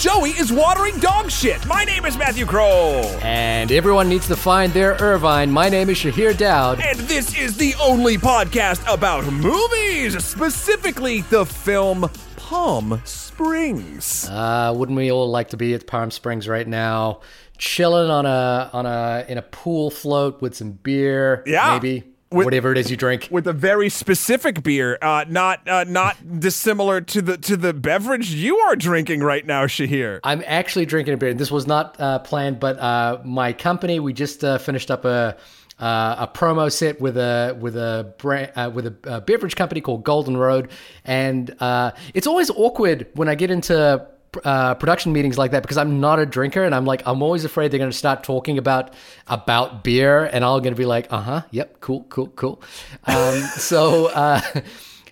Joey is watering dog shit. My name is Matthew Kroll. And everyone needs to find their Irvine. My name is Shahir Daud. And this is the only podcast about movies, specifically the film Palm Springs. Uh, wouldn't we all like to be at Palm Springs right now, chilling on a on a in a pool float with some beer, Yeah. maybe With- whatever it is you drink. with a very specific beer, uh, not uh, not dissimilar to the to the beverage you are drinking right now, Shahir. I'm actually drinking a beer. This was not uh, planned, but uh, my company we just uh, finished up a uh, a promo set with a with a brand, uh, with a, a beverage company called Golden Road, and uh, it's always awkward when I get into uh, production meetings like that because I'm not a drinker and I'm like I'm always afraid they're going to start talking about about beer and I'm going to be like uh huh yep cool cool cool. Um, so uh,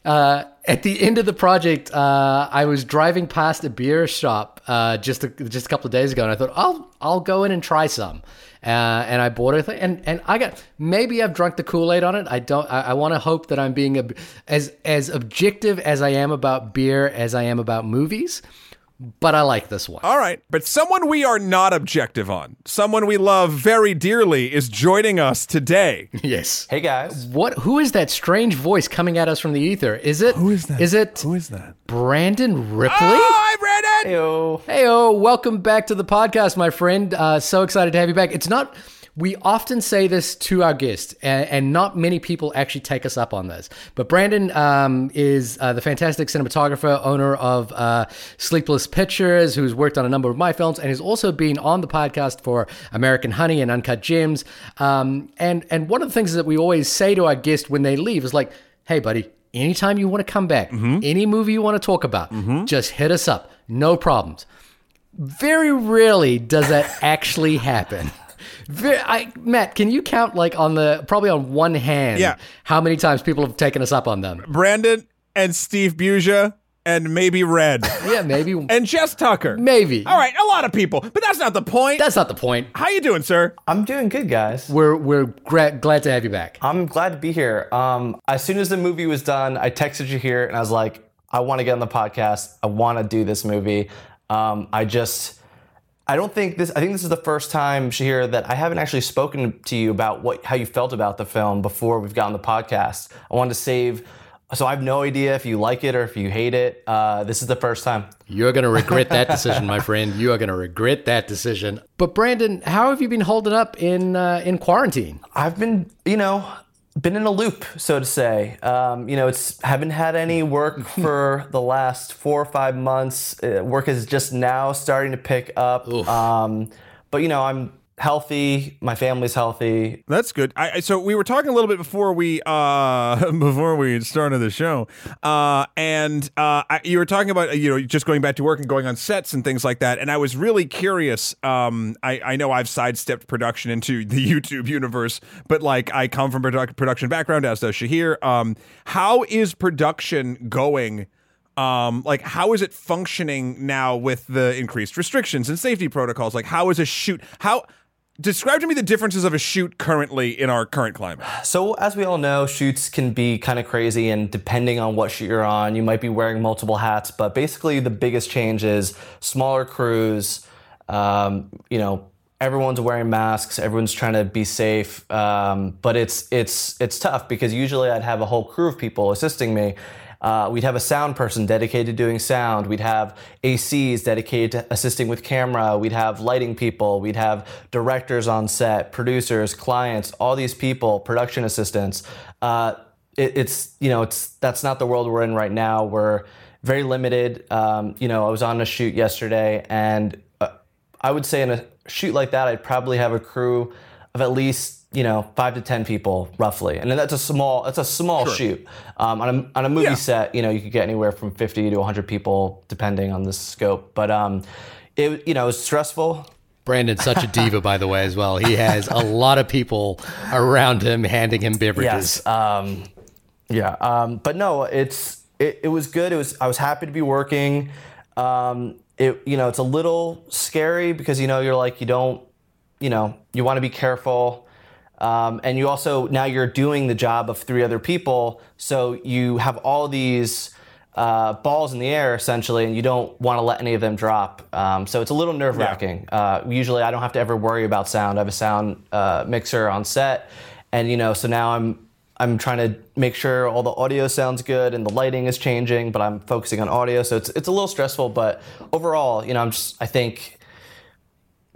uh, at the end of the project uh, I was driving past a beer shop uh, just a, just a couple of days ago and I thought I'll I'll go in and try some. Uh, and I bought it and and I got maybe I've drunk the Kool Aid on it. I don't I, I want to hope that I'm being ob- as as objective as I am about beer as I am about movies but I like this one. All right, but someone we are not objective on, someone we love very dearly, is joining us today. Yes. Hey guys. What? Who is that strange voice coming at us from the ether? Is it? Who is that? Is it Who is that? Brandon Ripley? Oh, hi, Brandon. Heyo. Hey, oh, welcome back to the podcast, my friend. Uh, so excited to have you back. It's not. We often say this to our guests, and, and not many people actually take us up on this. But Brandon um, is uh, the fantastic cinematographer, owner of uh, Sleepless Pictures, who's worked on a number of my films, and has also been on the podcast for American Honey and Uncut Gems. Um, and and one of the things that we always say to our guests when they leave is like, "Hey, buddy, anytime you want to come back, any movie you want to talk about, just hit us up. No problems." Very rarely does that actually happen. Very, I, Matt, can you count like on the probably on one hand Yeah. how many times people have taken us up on them? Brandon and Steve Buja and maybe Red Yeah, maybe, and Jess Tucker. maybe. All right, a lot of people, but that's not the point. That's not the point. How you doing, sir? I'm doing good, guys. We're we're gra- glad to have you back. I'm glad to be here. Um, as soon as the movie was done, I texted you here and I was like, I want to get on the podcast. I want to do this movie. Um, I just, I don't think this. I think this is the first time, Shahir, that I haven't actually spoken to you about what how you felt about the film before we've gotten the podcast. I wanted to save. So I have no idea if you like it or if you hate it. Uh, this is the first time. You're gonna regret that decision, my friend. You are gonna regret that decision. But Brandon, how have you been holding up in uh, in quarantine? I've been, you know, been in a loop, so to say. Um, you know, it's haven't had any work for the last four or five months. Uh, work is just now starting to pick up. Um, but you know, I'm healthy. My family's healthy. That's good. I, I- so we were talking a little bit before we uh before we started the show, uh, and uh, I, you were talking about you know just going back to work and going on sets and things like that. And I was really curious. Um, I, I know I've sidestepped production into the YouTube universe, but like I come from produ- production background, as does Shahir. Um, how is production going? um like how is it functioning now with the increased restrictions and safety protocols like how is a shoot how describe to me the differences of a shoot currently in our current climate So, as we all know, shoots can be kind of crazy, and depending on what shoot you're on, you might be wearing multiple hats. But basically, the biggest change is smaller crews. Um, you know, everyone's wearing masks. Everyone's trying to be safe. Um, but it's it's it's tough because usually I'd have a whole crew of people assisting me. Uh, we'd have a sound person dedicated to doing sound. We'd have ACs dedicated to assisting with camera. We'd have lighting people. We'd have directors on set, producers, clients, all these people, production assistants. Uh, it, it's you know it's that's not the world we're in right now. We're very limited. Um, you know, I was on a shoot yesterday, and uh, I would say in a shoot like that, I'd probably have a crew of at least you know five to ten people roughly, and that's a small that's a small shoot. Um, on a on a movie Yeah. set, you know, you could get anywhere from fifty to hundred people depending on the scope. But um, it you know it was stressful. Brandon's such a diva, by the way, as well. He has a lot of people around him handing him beverages. Yes. Um, yeah. Um, but no, it's it, it was good. It was I was happy to be working. Um, it you know it's a little scary because you know you're like you don't you know you want to be careful. Um, and you also now you're doing the job of three other people, so you have all these uh, balls in the air essentially, and you don't want to let any of them drop. Um, so it's a little nerve wracking. Uh, usually, I don't have to ever worry about sound. I have a sound uh, mixer on set, and you know, so now I'm I'm trying to make sure all the audio sounds good and the lighting is changing, but I'm focusing on audio, so it's it's a little stressful. But overall, you know, I'm just I think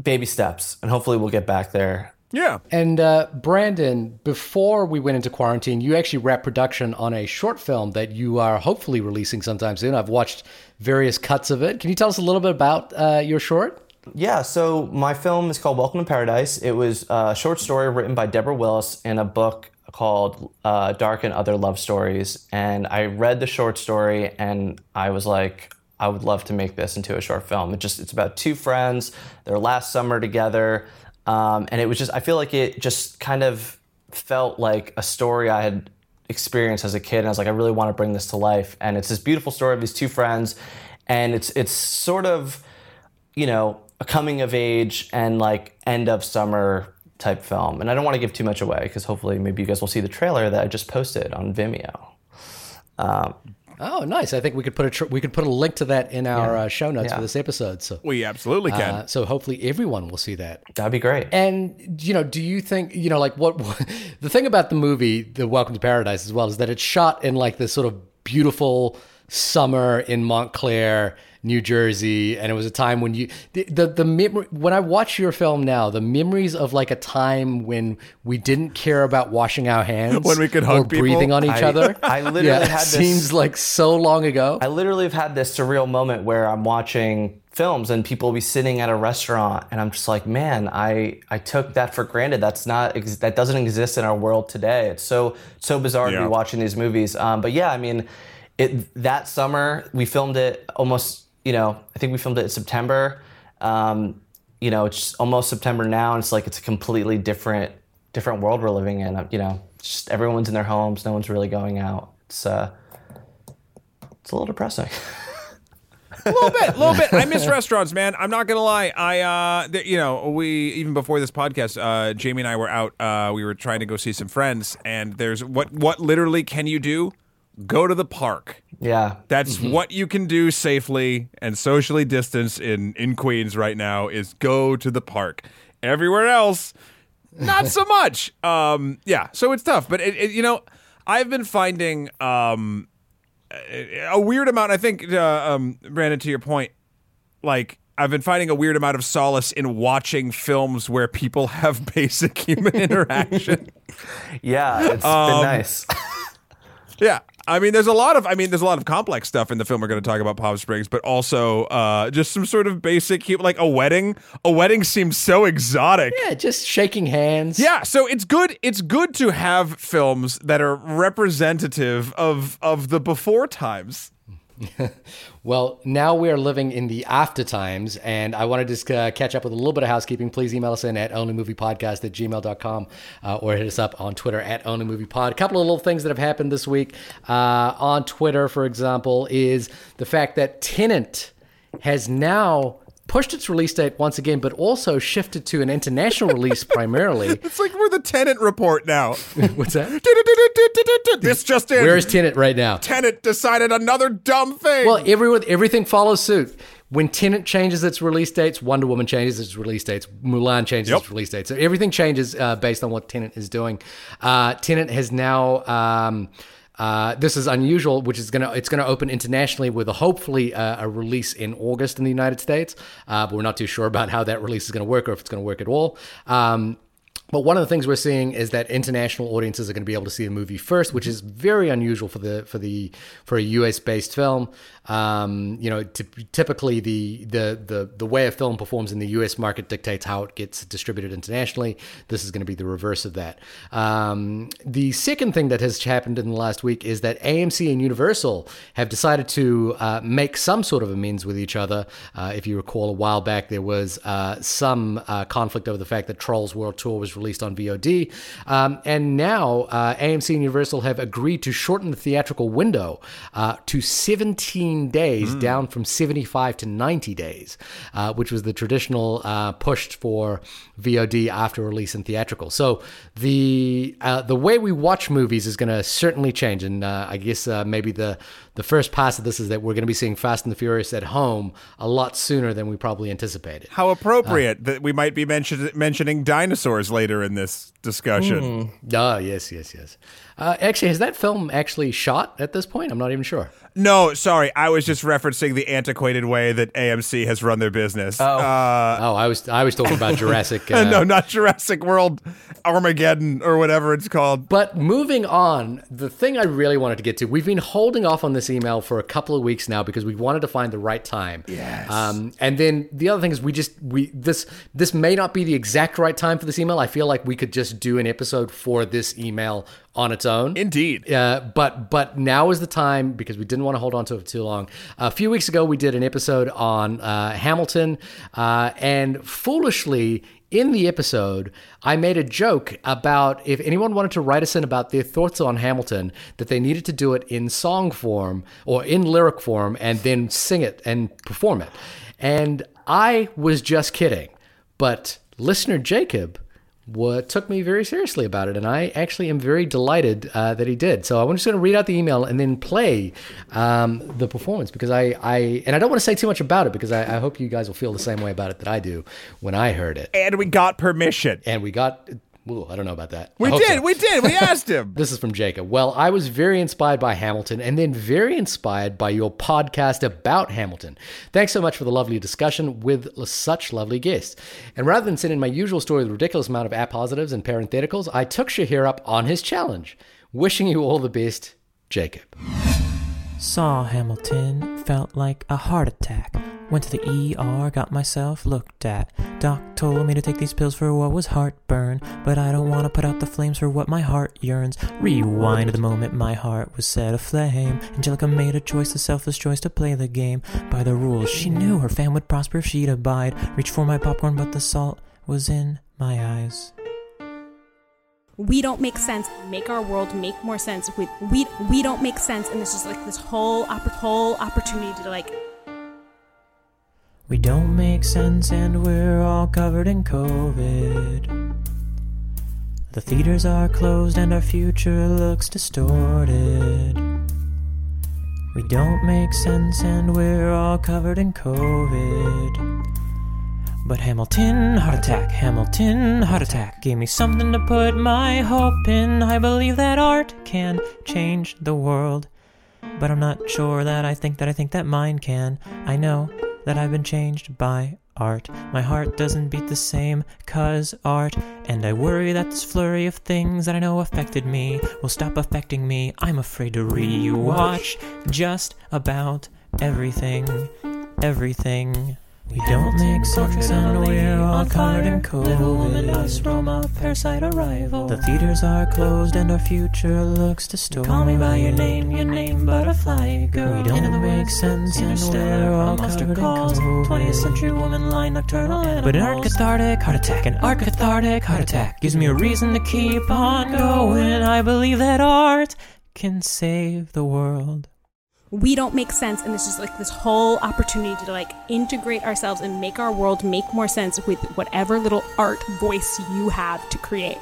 baby steps, and hopefully we'll get back there. Yeah. And uh, Brandon, before we went into quarantine, you actually wrapped production on a short film that you are hopefully releasing sometime soon. I've watched various cuts of it. Can you tell us a little bit about uh, your short? Yeah, so my film is called Welcome to Paradise. It was a short story written by Deborah Willis in a book called uh, Dark and Other Love Stories. And I read the short story and I was like, I would love to make this into a short film. It just it's about two friends, their last summer together. Um, and it was just I feel like it just kind of felt like a story I had experienced as a kid. And I was like, I really want to bring this to life. And it's this beautiful story of these two friends. And it's it's sort of, you know, a coming of age and like end of summer type film. And I don't want to give too much away because hopefully maybe you guys will see the trailer that I just posted on Vimeo. Um, oh, nice! I think we could put a tr- we could put a link to that in our uh, show notes Yeah. for this episode. So We absolutely can. uh, so hopefully everyone will see that. that'd be great. And you know, do you think you know, like what, the thing about the movie, The Welcome to Paradise, as well, is that it's shot in like this sort of beautiful summer in Montclair, New Jersey, and it was a time when you the the, the mem- when I watch your film now, the memories of like a time when we didn't care about washing our hands, When we could or hug people. breathing on each I- other. I literally yeah, had this- seems like so long ago. I literally have had this surreal moment where I'm watching films and people will be sitting at a restaurant and I'm just like, man, I I took that for granted. That's not ex- that doesn't exist in our world today. It's so so bizarre to be watching these movies. Um, but yeah, I mean, it that summer we filmed it almost. You know, I think we filmed it in September. Um, you know, it's almost September now, and it's like it's a completely different different world we're living in. You know, just everyone's in their homes. No one's really going out. It's uh, it's a little depressing. a little bit, a little bit. I miss restaurants, man. I'm not gonna lie. I, uh, th- you know, we even before this podcast, uh, Jamie and I were out. Uh, we were trying to go see some friends, and there's what, what literally can you do? Go to the park. Yeah. That's what you can do safely and socially distanced in in Queens right now is go to the park. Everywhere else, not so much. Um, yeah, so it's tough, but it, it, you know, I've been finding um, a a weird amount. I think, uh, um, Brandon, to your point, like I've been finding a weird amount of solace in watching films where people have basic human interaction. Yeah, it's Um, been nice. Yeah. I mean, there's a lot of, I mean, there's a lot of complex stuff in the film we're going to talk about Palm Springs, but also uh, just some sort of basic, like a wedding. A wedding seems so exotic. yeah, just shaking hands. Yeah, so it's good. It's good to have films that are representative of of the before times. Well, now we are living in the after times, and I want to just uh, catch up with a little bit of housekeeping. Please email us in at onlymoviepodcast at gmail.com uh, or hit us up on Twitter at onlymoviepod. A couple of little things that have happened this week uh, on Twitter, for example, is the fact that Tenet has now pushed its release date once again, but also shifted to an international release primarily. It's like we're the Tenet report now. What's that? this just in. Where is Tenet right now? Tenet decided another dumb thing? Well, everyone, everything follows suit. When Tenet changes its release dates, Wonder Woman changes its release dates, Mulan changes Yep. its release dates. So everything changes uh, based on what Tenet is doing. Uh, Tenet has now. Um, uh, this is unusual, which is gonna it's gonna open internationally with a hopefully uh, a release in August in the United States, uh, but we're not too sure about how that release is gonna work or if it's gonna work at all. Um, but one of the things we're seeing is that international audiences are going to be able to see the movie first, which is very unusual for the for the for a U.S. based film. Um, you know, ty- typically the, the the the way a film performs in the U.S. market dictates how it gets distributed internationally. This is going to be the reverse of that. Um, the second thing that has happened in the last week is that AMC and Universal have decided to uh, make some sort of amends with each other. Uh, if you recall, a while back there was uh, some uh, conflict over the fact that Trolls World Tour was released on VOD, um, and now uh, AMC and Universal have agreed to shorten the theatrical window uh, to 17 days, down from 75 to 90 days, uh, which was the traditional uh, pushed for VOD after release in theatrical. So the uh, the way we watch movies is going to certainly change, and uh, I guess uh, maybe the the first pass of this is that we're going to be seeing Fast and the Furious at home a lot sooner than we probably anticipated. How appropriate uh, that we might be mention- mentioning dinosaurs later in this discussion. Mm. Oh, yes, yes, yes. Uh, actually, has that film actually shot at this point? I'm not even sure. No, sorry, I was just referencing the antiquated way that AMC has run their business. Oh, uh, oh I was I was talking about Jurassic. Uh, no, not Jurassic World, Armageddon or whatever it's called. But moving on, the thing I really wanted to get to, we've been holding off on this email for a couple of weeks now because we wanted to find the right time. Yes. Um, and then the other thing is we just we this this may not be the exact right time for this email. I feel like we could just do an episode for this email on its own. Indeed. Uh, but but now is the time because we didn't want to hold on to it too long. A few weeks ago, we did an episode on uh, Hamilton, uh, and foolishly. In the episode, I made a joke about if anyone wanted to write us in about their thoughts on Hamilton, that they needed to do it in song form or in lyric form and then sing it and perform it. And I was just kidding. But listener Jacob what took me very seriously about it, and I actually am very delighted uh, that he did. So I'm just going to read out the email and then play um, the performance because I, I and I don't want to say too much about it because I, I, hope you guys will feel the same way about it that I do when I heard it. And we got permission. And we got Ooh, I don't know about that. We did. So. We did. We asked him. this is from Jacob. Well, I was very inspired by Hamilton and then very inspired by your podcast about Hamilton. Thanks so much for the lovely discussion with such lovely guests. And rather than sending my usual story with a ridiculous amount of appositives and parentheticals, I took Shahir up on his challenge. Wishing you all the best, Jacob. Saw Hamilton, felt like a heart attack. Went to the ER, got myself looked at. Doc told me to take these pills for what was heartburn, but I don't want to put out the flames for what my heart yearns. Rewind to the moment my heart was set aflame. Angelica made a choice, a selfless choice to play the game by the rules. She knew her fam would prosper if she'd abide. Reach for my popcorn, but the salt was in my eyes we don't make sense make our world make more sense we we, we don't make sense and this is like this whole whole opportunity to like we don't make sense and we're all covered in COVID. The theaters are closed and our future looks distorted. We don't make sense and we're all covered in COVID. But Hamilton, heart attack, Hamilton, heart attack, gave me something to put my hope in. I believe that art can change the world. But I'm not sure that I think that I think that mine can. I know that I've been changed by art. My heart doesn't beat the same, cause art. And I worry that this flurry of things that I know affected me will stop affecting me. I'm afraid to rewatch just about everything. Everything. We don't make sense and we're all covered in COVID. Little woman, us, Roma, parasite arrival. The theaters are closed and our future looks distorted. Call me by your name, your name, butterfly girl. We don't make sense and we're all covered in COVID. 20th century woman, line nocturnal animals. But an art cathartic heart attack, an art cathartic heart attack gives me a reason to keep on going. I believe that art can save the world we don't make sense and this is like this whole opportunity to like integrate ourselves and make our world make more sense with whatever little art voice you have to create.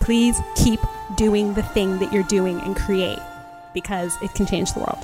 Please keep doing the thing that you're doing and create because it can change the world.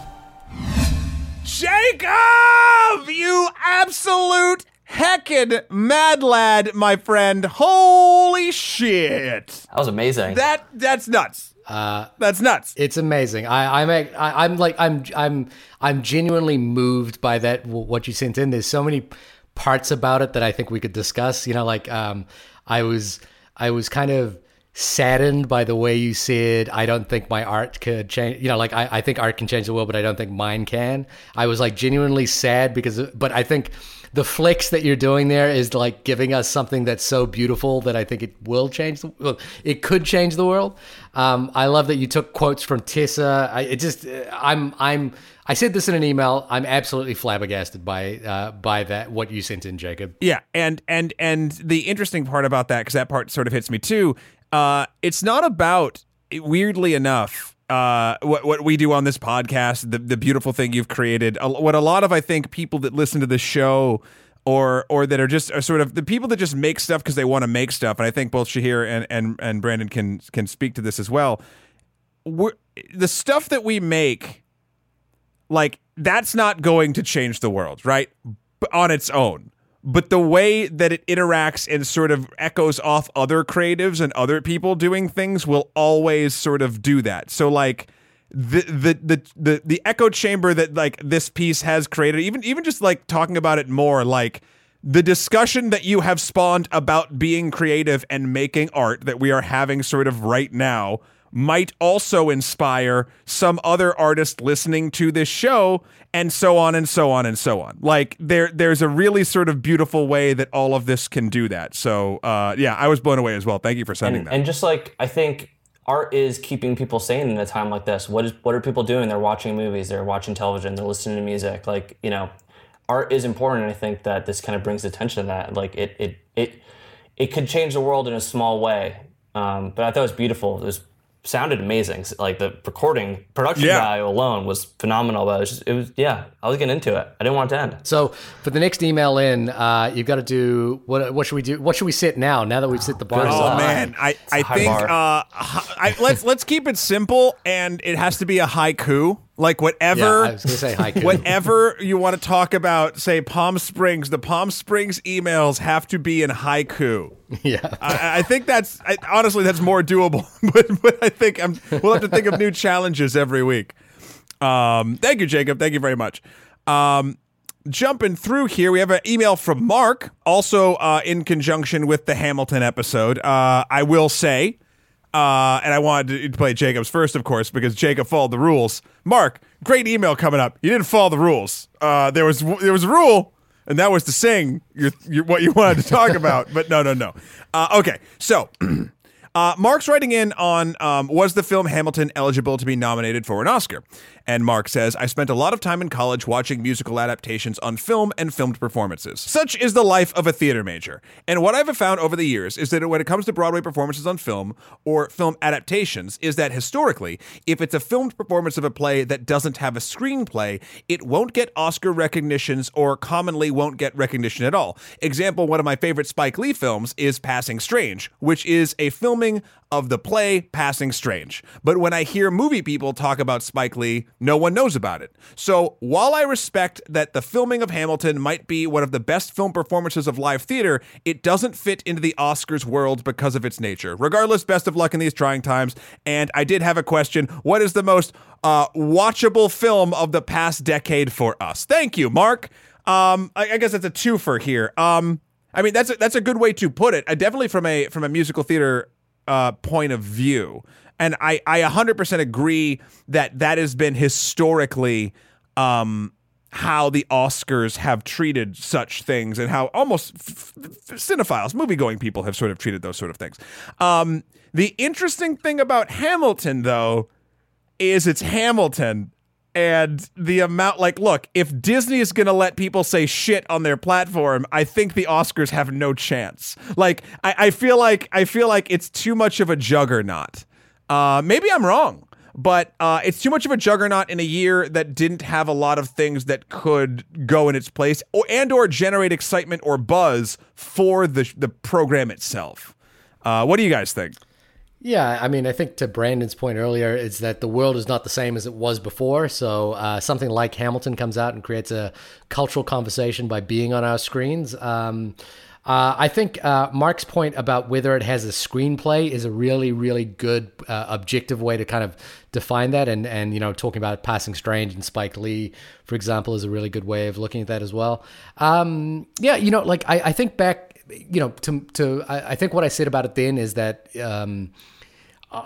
Jacob! You absolute heckin' mad lad my friend. Holy shit. That was amazing. That that's nuts uh, That's nuts. It's amazing. I, I'm I, I'm like I'm I'm I'm genuinely moved by that what you sent in. There's so many parts about it that I think we could discuss. You know, like um, I was I was kind of saddened by the way you said I don't think my art could change. You know, like I, I think art can change the world, but I don't think mine can. I was like genuinely sad because, but I think the flicks that you're doing there is like giving us something that's so beautiful that I think it will change. The, well, it could change the world. Um, I love that you took quotes from Tessa. I, it just, I'm, I'm. I said this in an email. I'm absolutely flabbergasted by uh, by that what you sent in, Jacob. Yeah, and and and the interesting part about that because that part sort of hits me too. Uh, it's not about weirdly enough uh, what what we do on this podcast, the the beautiful thing you've created. What a lot of I think people that listen to this show or or that are just are sort of the people that just make stuff because they want to make stuff. And I think both Shahir and and and Brandon can can speak to this as well. We're, the stuff that we make like that's not going to change the world, right? On its own. But the way that it interacts and sort of echoes off other creatives and other people doing things will always sort of do that. So like the the the the, the echo chamber that like this piece has created, even even just like talking about it more, like the discussion that you have spawned about being creative and making art that we are having sort of right now might also inspire some other artist listening to this show and so on and so on and so on like there there's a really sort of beautiful way that all of this can do that so uh, yeah i was blown away as well thank you for sending and, that and just like I think art is keeping people sane in a time like this. What is what are people doing? They're watching movies, they're watching television, they're listening to music. Like you know, art is important, and I think that this kind of brings attention to that. Like it it it it could change the world in a small way. Um, but I thought it was beautiful. It was sounded amazing. Like the recording production Yeah. guy alone was phenomenal. But it was, just, it was yeah, I was getting into it. I didn't want it to end. So for the next email in, uh, you've got to do what? What should we do? What should we sit now? Now that we've set the bar. Oh aside? man, I, I think uh, I, let's let's keep it simple, and it has to be a haiku. Like Yeah, whatever, I was gonna say haiku. whatever you want to talk about, say Palm Springs. The Palm Springs emails have to be in haiku. yeah. I, I think that's I, honestly that's more doable, but, but I think I'm, we'll have to think of new challenges every week. Um, thank you, Jacob. Thank you very much. Um, jumping through here, we have an email from Mark, also uh, in conjunction with the Hamilton episode. Uh, I will say, uh, and I wanted to play Jacob's first, of course, because Jacob followed the rules. Mark, great email coming up. You didn't follow the rules. Uh, there was there was a rule, and that was to sing your, your what you wanted to talk about. But no, no, no. Uh, okay, so. Uh, Mark's writing in on um, was the film Hamilton eligible to be nominated for an Oscar? And Mark says, I spent a lot of time in college watching musical adaptations on film and filmed performances. Such is the life of a theater major. And what I've found over the years is that when it comes to Broadway performances on film or film adaptations, is that historically, if it's a filmed performance of a play that doesn't have a screenplay, it won't get Oscar recognitions or commonly won't get recognition at all. Example, one of my favorite Spike Lee films is Passing Strange, which is a filming of the play Passing Strange. But when I hear movie people talk about Spike Lee, no one knows about it. So while I respect that the filming of Hamilton might be one of the best film performances of live theater, it doesn't fit into the Oscars world because of its nature. Regardless, best of luck in these trying times. And I did have a question. What is the most uh, watchable film of the past decade for us? Thank you, Mark. Um, I, I guess that's a twofer here. Um, I mean, that's a, that's a good way to put it. I definitely from a from a musical theater uh, point of view, and I I 100% agree that that has been historically um, how the Oscars have treated such things, and how almost f- f- cinephiles, movie going people have sort of treated those sort of things. Um, the interesting thing about Hamilton, though, is it's Hamilton and the amount like look if disney is gonna let people say shit on their platform i think the oscars have no chance. Like i, I feel like i feel like it's too much of a juggernaut. Uh, maybe i'm wrong but uh, it's too much of a juggernaut in a year that didn't have a lot of things that could go in its place or and or generate excitement or buzz for the the program itself. Uh, what do you guys think Yeah, I mean, I think to Brandon's point earlier is that the world is not the same as it was before. So uh, something like Hamilton comes out and creates a cultural conversation by being on our screens. Um, uh, I think uh, Mark's point about whether it has a screenplay is a really, really good uh, objective way to kind of define that. And and you know, talking about Passing Strange and Spike Lee, for example, is a really good way of looking at that as well. Um, yeah, you know, like I, I think back, you know, to to I, I think what I said about it then is that. Um,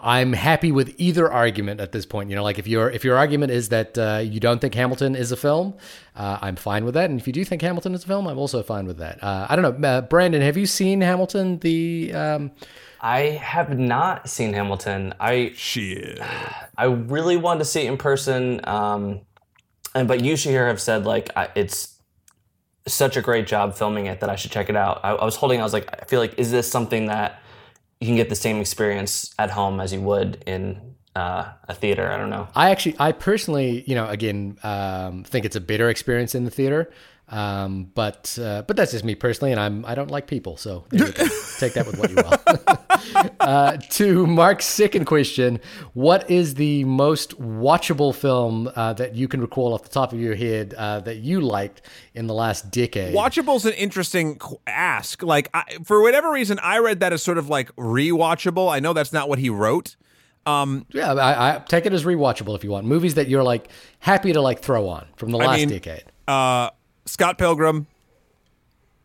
I'm happy with either argument at this point. You know, like if your if your argument is that uh, you don't think Hamilton is a film, uh, I'm fine with that. And if you do think Hamilton is a film, I'm also fine with that. Uh, I don't know, uh, Brandon, have you seen Hamilton? The um, I have not seen Hamilton. I shit I really wanted to see it in person. Um, and but you should hear have said like I, it's such a great job filming it that I should check it out. I, I was holding. I was like, I feel like is this something that you can get the same experience at home as you would in uh, a theater? I don't know. I actually, I personally, you know, again, um, think it's a better experience in the theater. Um, but uh, but that's just me personally, and I'm I don't like people, so there you go. take that with what you will. uh, to Mark's second question, what is the most watchable film uh, that you can recall off the top of your head uh, that you liked in the last decade? Watchable's an interesting ask. Like, I, for whatever reason, I read that as sort of like rewatchable. I know that's not what he wrote. Yeah, I, I take it as rewatchable if you want. Movies that you're like happy to like throw on from the last mean, decade. Uh, Scott Pilgrim,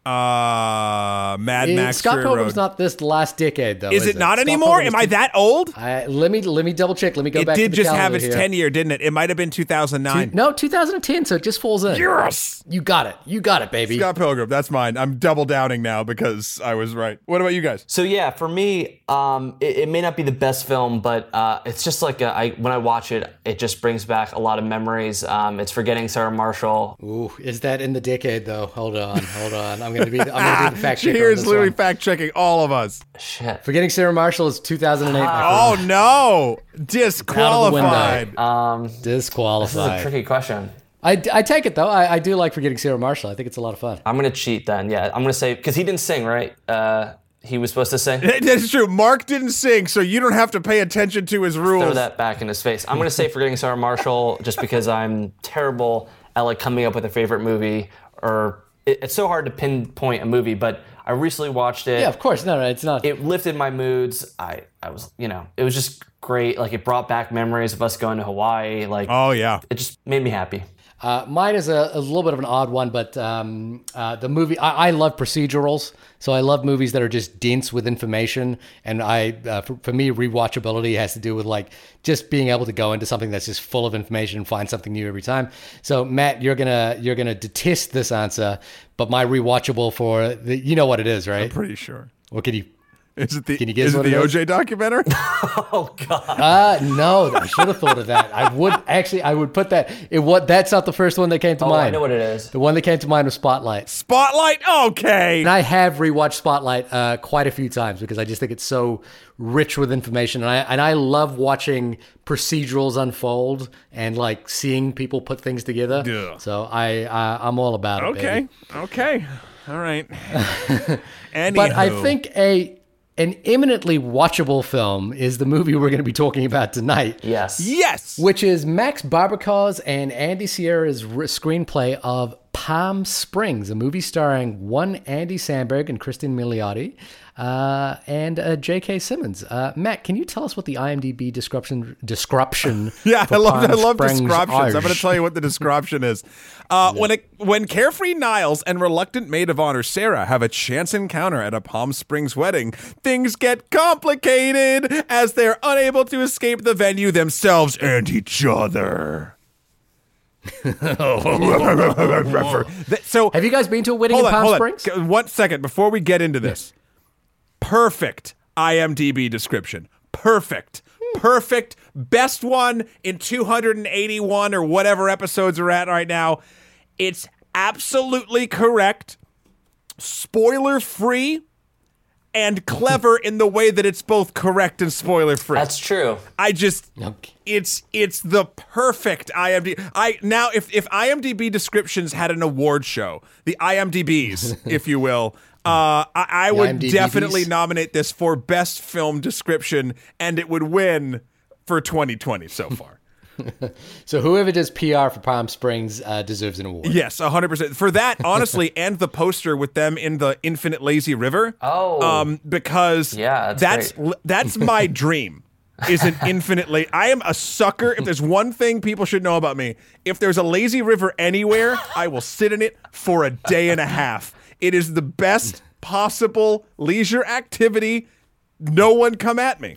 uh, Mad Max Scott Fury Pilgrim's Road. not this last decade though. is it not Scott anymore? Am I that old? I, let me let me double check. Let me go It back. did to the street. It did just have calendar its here. 10 year, didn't it? It might have been 2009. No, 2010. So it just falls in. Yes! You got it. You got it, baby. Scott Pilgrim, that's mine. I'm double downing now because I was right. What about you guys? So yeah, for me, um, it, it may not be the best film, but uh, it's just like a, I, when I watch it, it just brings back a lot of memories. Um, it's Forgetting Sarah Marshall. Ooh, is that in the decade though? Hold on, hold on. I'm gonna be. I'm gonna be the fact checker. Here's this literally one. fact checking all of us. Shit. Forgetting Sarah Marshall is 2008. my friend. Oh no, disqualified. Um, this is a tricky question. I, I take it though. I, I do like Forgetting Sarah Marshall. I think it's a lot of fun. I'm gonna cheat then. Yeah, I'm gonna say because he didn't sing, right? Uh, he was supposed to sing. That's true. Mark didn't sing, so you don't have to pay attention to his rules. Throw that back in his face. I'm gonna say Forgetting Sarah Marshall just because I'm terrible at like coming up with a favorite movie or it, it's so hard to pinpoint a movie. But I recently watched it. Yeah, of course. No, no, it's not. it lifted my moods. I, I was, you know, it was just great. Like it brought back memories of us going to Hawaii. Like Oh yeah. it just made me happy. Uh, mine is a, a little bit of an odd one, but um, uh, the movie I, I love procedurals, so I love movies that are just dense with information. And I, uh, for, for me, rewatchability has to do with like just being able to go into something that's just full of information and find something new every time. So Matt, you're gonna you're gonna detest this answer, but my rewatchable for the, you know what it is, right? I'm pretty sure. What can you? Is it the Can you guess is it the it is? OJ documentary? Oh God. Uh, no, I should have thought of that. I would actually, I would put that. It what? That's not the first one that came to Oh, mind. I know what it is. The one that came to mind was Spotlight. Spotlight. Okay. And I have rewatched Spotlight uh, quite a few times because I just think it's so rich with information, and I and I love watching procedurals unfold and like seeing people put things together. Yeah. So I uh, I'm all about it. Okay. baby. Okay. All right. Anywho. But I think a an eminently watchable film is the movie we're going to be talking about tonight. Yes. yes. which is Max Barbakow's and Andy Siara's r- screenplay of Palm Springs, a movie starring one Andy Samberg and Cristin Milioti, uh, and uh, J.K. Simmons. Uh, Matt, can you tell us what the IMDb description description? Yeah, I love Palm I love Springs descriptions. I'm going to tell you what the description is. Uh, When a, when carefree Niles and reluctant maid of honor Sarah have a chance encounter at a Palm Springs wedding, things get complicated as they're unable to escape the venue themselves and each other. So Have you guys been to a wedding in Palm Springs? on. One second before we get into this. Perfect IMDb description. Perfect. Hmm. Perfect. Best one in 281 or whatever episodes are at right now. It's absolutely correct, spoiler free, and clever in the way that it's both correct and spoiler free. That's true. I just Okay. it's it's the perfect IMDb. I now if if IMDb descriptions had an award show, the IMDb's, if you will, uh, I, I would IMDb's? definitely nominate this for best film description, and it would win for 2020 so far. So whoever does PR for Palm Springs uh, deserves an award. yes, 100 percent for that. Honestly, and the poster with them in the infinite lazy river. Oh. um, because Yeah, that's that's that's my dream. Is an infinitely. I am a sucker. If there's one thing people should know about me, if there's a lazy river anywhere, I will sit in it for a day and a half. It is the best possible leisure activity. No one come at me.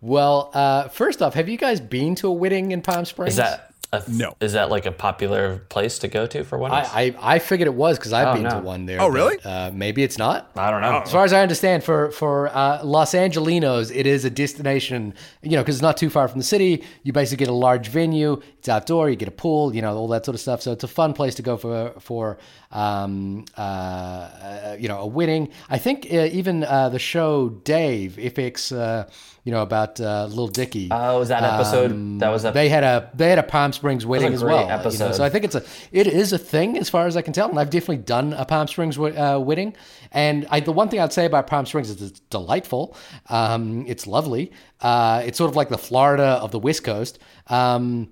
Well, uh, first off, have you guys been to a wedding in Palm Springs? Is that a, No. Is that like a popular place to go to for weddings? I, I, I figured it was because I've Oh, been to one there. Oh, really? but, uh, maybe it's not. I don't know. As far as I understand, for for uh, Los Angelinos, it is a destination. You know, because it's not too far from the city. You basically get a large venue. It's outdoor. You get a pool. You know, all that sort of stuff. So it's a fun place to go for for um, uh, uh, you know, a winning. I think uh, even uh, the show Dave, FX, uh, you know, about uh, Lil Dicky. Oh, was that episode? um, that was a they had a they had a Palm Springs wedding as well. you know, episode. so I think it's a it is a thing as far as I can tell, and I've definitely done a Palm Springs uh, wedding. And I, the one thing I'd say about Palm Springs is it's delightful. Um, it's lovely. Uh, it's sort of like the Florida of the West Coast. Um,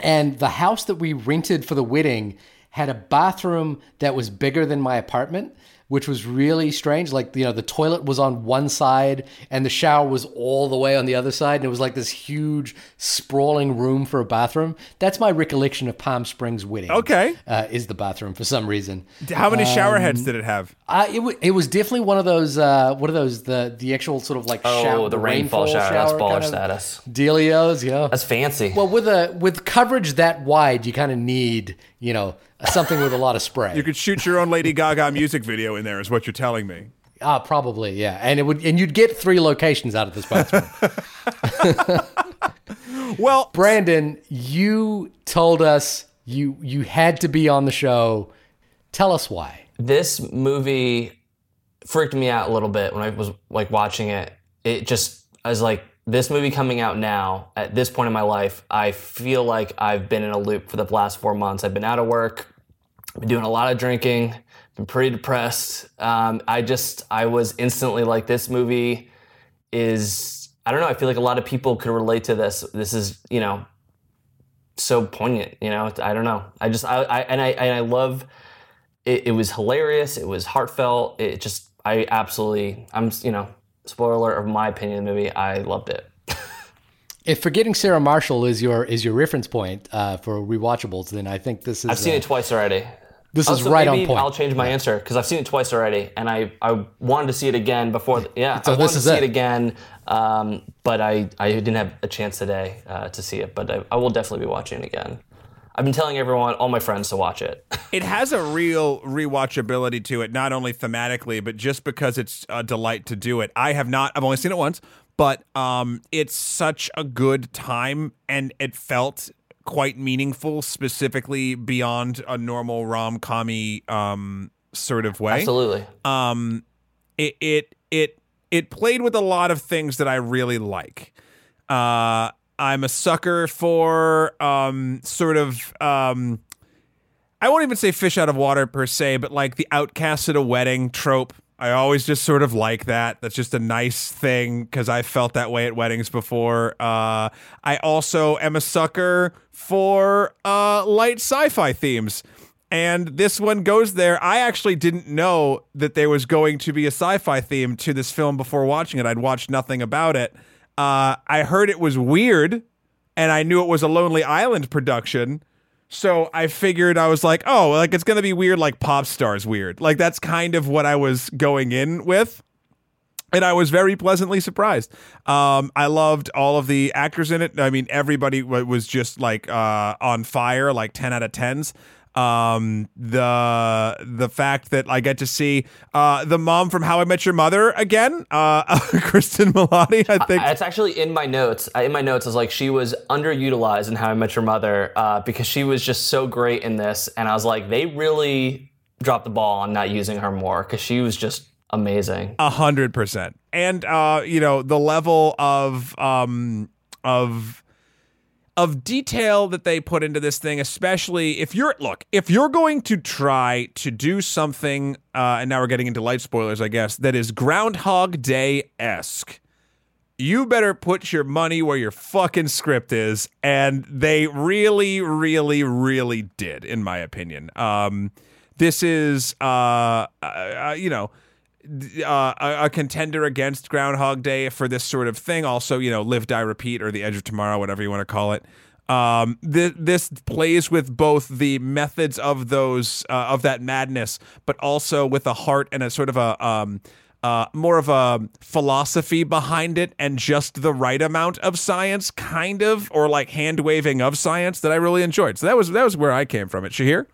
and the house that we rented for the wedding had a bathroom that was bigger than my apartment which was really strange like you know the toilet was on one side and the shower was all the way on the other side and it was like this huge sprawling room for a bathroom that's my recollection of palm springs wedding Okay. uh, is the bathroom for some reason How many shower Um, heads did it have? Uh, it, w- it was definitely one of those uh, what are those the the actual sort of like oh shower, the rainfall, shower. That's baller kind of status. dealios yeah That's fancy. well with a with coverage that wide you kind of need you know something with a lot of spray You could shoot your own Lady Gaga music video in there, is what you're telling me. Ah, probably, yeah. And it would, and you'd get three locations out of this bathroom. Well, Brandon, you told us you you had to be on the show. Tell us why. This movie freaked me out a little bit when I was like watching it. It just I was like this movie coming out now at this point in my life. I feel like I've been in a loop for the last four months. I've been out of work, been doing a lot of drinking, been pretty depressed. Um, I just I was instantly like this movie is I don't know. I feel like a lot of people could relate to this. This is you know so poignant. You know I don't know. I just I, I and I and I love it, it was hilarious. It was heartfelt. It just, I absolutely, I'm, you know, spoiler alert of my opinion of the movie. I loved it. If forgetting Sarah Marshall is your is your reference point uh, for rewatchables, then I think this is I've seen uh, it twice already. this is Also, right on point. I'll change my answer because I've seen it twice already, and I, I wanted to see it again before. The, yeah, So I wanted to is see it. it, again, um, but I, I didn't have a chance today uh, to see it. But I, I will definitely be watching it again. I've been telling everyone, all my friends, to watch it. it has a real rewatchability to it, not only thematically, but just because it's a delight to do it. I have not, I've only seen it once, but um, it's such a good time and it felt quite meaningful, specifically beyond a normal rom commy um, sort of way. Absolutely. um it it it it played with a lot of things that I really like. Uh I'm a sucker for um sort of um I won't even say fish out of water per se, but like the outcast at a wedding trope. I always just sort of like that. That's just a nice thing because I felt that way at weddings before. Uh, I also am a sucker for uh, light sci-fi themes, and this one goes there. I actually didn't know that there was going to be a sci-fi theme to this film before watching it. I'd watched nothing about it. Uh, I heard it was weird, and I knew it was a Lonely Island production. So I figured I was like, oh, like it's gonna be weird, like pop stars weird. Like that's kind of what I was going in with. And I was very pleasantly surprised. Um, I loved all of the actors in it. I mean, everybody was just like uh, on fire, like ten out of tens. Um, the the fact that I get to see uh, the mom from How I Met Your Mother again, uh, Cristin Milioti. I think It's actually in my notes. In my notes, I was like, she was underutilized in How I Met Your Mother uh, because she was just so great in this, and I was like, they really dropped the ball on not using her more because she was just amazing. A hundred percent. And uh, you know, the level of um of of detail that they put into this thing, especially if you're look, if you're going to try to do something, uh, and now we're getting into light spoilers, I guess, that is Groundhog Day esque. You better put your money where your fucking script is, and they really, really, really did, in my opinion. Um, this is, uh, uh, you know, uh, a, contender against Groundhog Day for this sort of thing. Also, you know, Live, Die, Repeat, or The Edge of Tomorrow, whatever you want to call it. Um, th- this plays with both the methods of those uh, of that madness, but also with a heart and a sort of a um, uh, more of a philosophy behind it, and just the right amount of science, kind of, or like hand waving of science that I really enjoyed. So that was that was where I came from. It Shahir.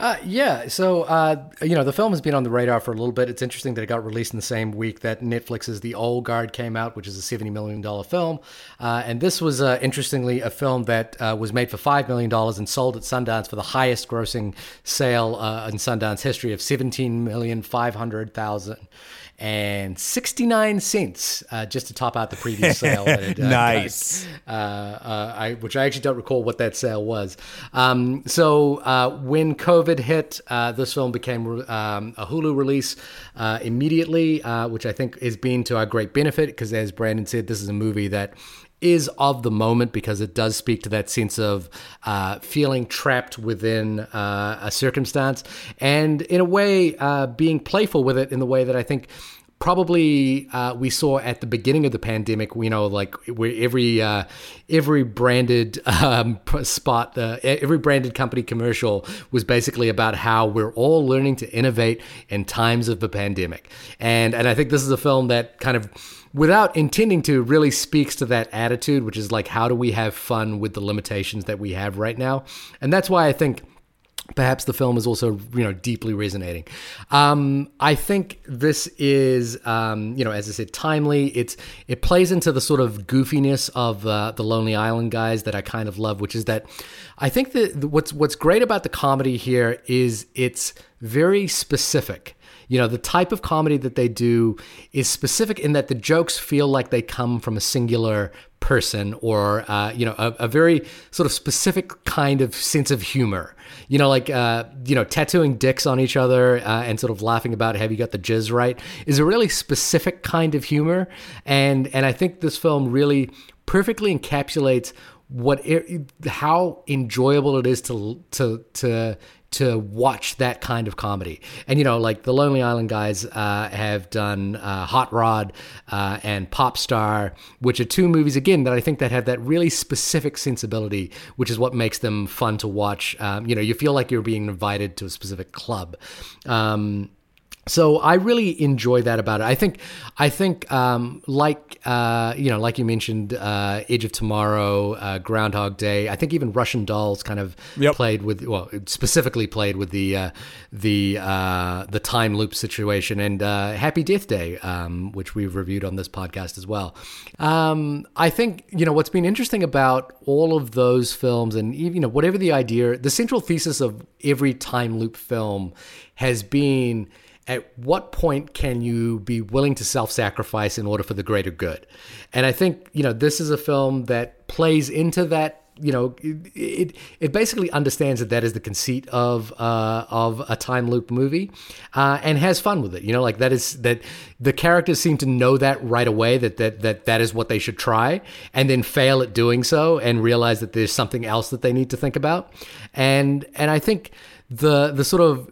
Uh, yeah. So, uh, you know, the film has been on the radar for a little bit. It's interesting that it got released in the same week that Netflix's The Old Guard came out, which is a $70 million film. Uh, and this was, uh, interestingly, a film that uh, was made for $5 million and sold at Sundance for the highest grossing sale uh, in Sundance history of 17,500,000 and 69 cents uh, just to top out the previous sale. That it, uh, Nice. uh, uh, I, which I actually don't recall what that sale was. Um, so uh, when COVID hit, uh, this film became um, a Hulu release uh, immediately, uh, which I think has been to our great benefit because, as Brandon said, this is a movie that is of the moment because it does speak to that sense of uh, feeling trapped within uh, a circumstance and in a way uh, being playful with it in the way that I think probably uh, we saw at the beginning of the pandemic you know like where every uh, every branded um, spot uh, every branded company commercial was basically about how we're all learning to innovate in times of the pandemic. And and I think this is a film that kind of without intending to really speaks to that attitude which is like how do we have fun with the limitations that we have right now? And that's why i think perhaps the film is also you know deeply resonating. Um, i think this is um, you know as i said timely. It's it plays into the sort of goofiness of uh, the lonely island guys that i kind of love which is that i think that what's what's great about the comedy here is it's very specific. You know the type of comedy that they do is specific in that the jokes feel like they come from a singular person or uh, you know a, a, very sort of specific kind of sense of humor. You know like uh, you know tattooing dicks on each other uh, and sort of laughing about have you got the jizz right? is a really specific kind of humor. And and i think this film really perfectly encapsulates what it, how enjoyable it is to to to to watch that kind of comedy. And you know, like the Lonely Island guys uh, have done uh, Hot Rod uh, and Pop Star, which are two movies again that I think that have that really specific sensibility, which is what makes them fun to watch. Um, you know, you feel like you're being invited to a specific club. Um, so I really enjoy that about it. I think, I think, um, like uh, you know, like you mentioned, uh, Edge of Tomorrow, uh, Groundhog Day. I think even Russian Dolls kind of Yep. played with, well, specifically played with the uh, the uh, the time loop situation, and uh, Happy Death Day, um, which we've reviewed on this podcast as well. Um, I think you know what's been interesting about all of those films, and even, you know whatever the idea, the central thesis of every time loop film has been at what point can you be willing to self-sacrifice in order for the greater good? And i think you know this is a film that plays into that you know it it, basically understands that that is the conceit of uh, of a time loop movie uh, and has fun with it. You know like that is that the characters seem to know that right away that that that that is what they should try and then fail at doing so and realize that there's something else that they need to think about. And and i think the the sort of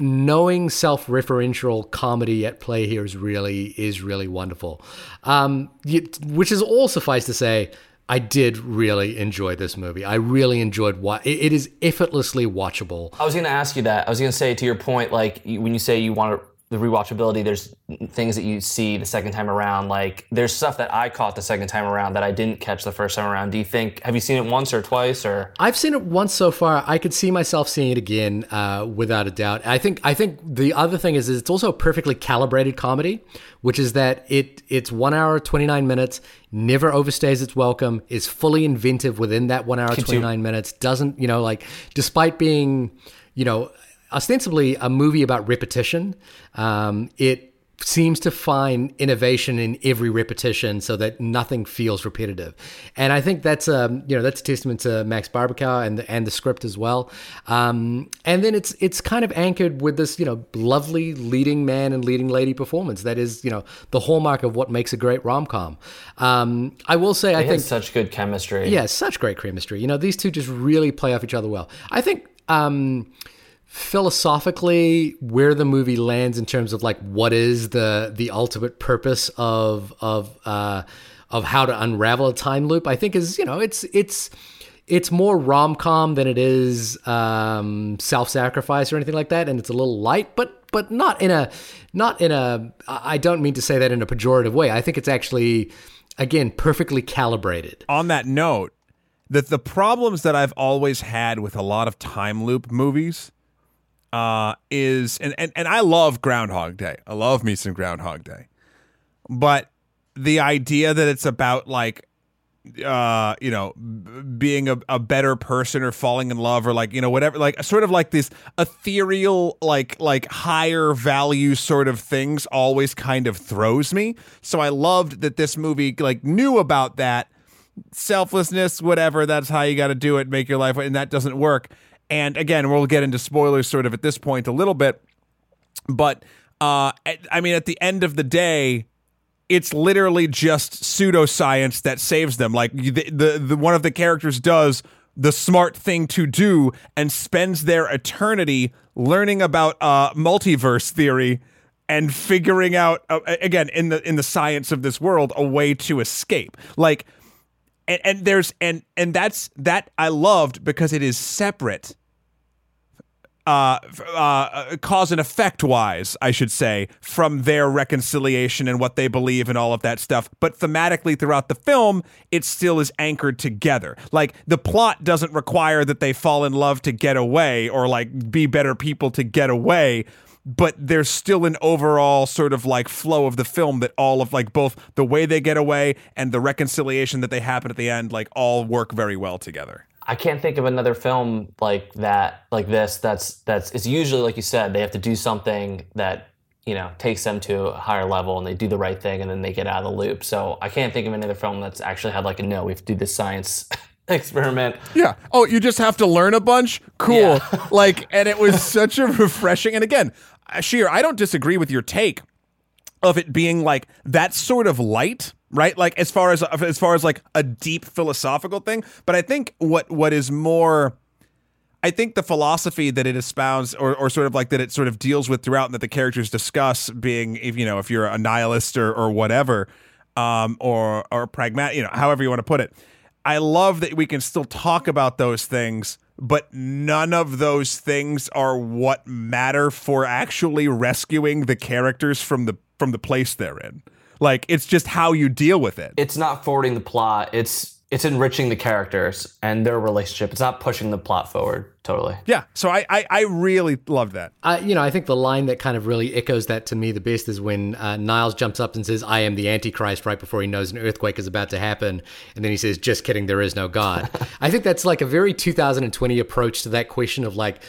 knowing self-referential comedy at play here is really is really wonderful. Um, you, which is all suffice to say i did really enjoy this movie. I really enjoyed what it, is effortlessly watchable. I was going to ask you that. I was going to say to your point, like when you say you want the rewatchability, there's things that you see the second time around. Like there's stuff that I caught the second time around that I didn't catch the first time around. Do you think? Have you seen it once or twice or? I've seen it once so far. I could see myself seeing it again, uh, without a doubt. I think. I think the other thing is, is it's also a perfectly calibrated comedy, which is that it it's one hour twenty nine minutes, never overstays its welcome, is fully inventive within that one hour twenty nine minutes. Doesn't you know like despite being, you know, ostensibly a movie about repetition, um, it seems to find innovation in every repetition so that nothing feels repetitive and i think that's um you know that's a testament to Max Barbakow and the, and the script as well um and then it's it's kind of anchored with this you know lovely leading man and leading lady performance that is you know the hallmark of what makes a great rom-com um i will say i They had think such good chemistry. yeah, such great chemistry. You know, these two just really play off each other well. I think um, philosophically, where the movie lands in terms of like what is the the ultimate purpose of of uh, of how to unravel a time loop, I think is you know it's it's it's more rom com than it is um, self sacrifice or anything like that, and it's a little light, but but not in a not in a. I don't mean to say that in a pejorative way. I think it's actually again perfectly calibrated. on that note, that the problems that I've always had with a lot of time loop movies uh, is and, and and I love Groundhog Day. I love me some Groundhog Day, but the idea that it's about like uh you know b- being a, a better person or falling in love or like you know whatever like sort of like this ethereal like like higher value sort of things always kind of throws me. So i loved that this movie like knew about that. Selflessness whatever that's how you got to do it make your life and that doesn't work and again we'll get into spoilers sort of at this point a little bit but uh i mean at the end of the day it's literally just pseudoscience that saves them. Like the, the, the one of the characters does the smart thing to do and spends their eternity learning about uh, multiverse theory and figuring out uh, again in the in the science of this world a way to escape. Like and, and there's and and that's that I loved because it is separate uh, uh, cause and effect wise, I should say, from their reconciliation and what they believe and all of that stuff. But thematically throughout the film, it still is anchored together. Like the plot doesn't require that they fall in love to get away or like be better people to get away. But there's still an overall sort of like flow of the film that all of like both the way they get away and the reconciliation that they happen at the end, like all work very well together. I can't think of another film like that, like this. That's that's. It's usually like you said, they have to do something that you know takes them to a higher level, and they do the right thing, and then they get out of the loop. So I can't think of another film that's actually had like a no. We have to do this science experiment. Yeah. Oh, you just have to learn a bunch. Cool. Yeah. like, and it was such a refreshing. And again, Shahir, I don't disagree with your take of it being like that sort of light right like as far as as far as like a deep philosophical thing but i think what what is more I think the philosophy that it espounds, or, or sort of like that it sort of deals with throughout, and that the characters discuss, being if you know if you're a nihilist or or whatever, um, or or pragmatic, you know, however you want to put it. I love that we can still talk about those things, but none of those things are what matter for actually rescuing the characters from the from the place they're in. Like it's just how you deal with it. It's not forwarding the plot. It's it's enriching the characters and their relationship. It's not pushing the plot forward. Totally. Yeah. So I I, I really love that. Uh, you know, I think the line that kind of really echoes that to me the best is when uh, Niles jumps up and says, "I am the Antichrist," right before he knows an earthquake is about to happen, and then he says, "Just kidding, there is no God." I think that's like a very 2020 approach to that question of like,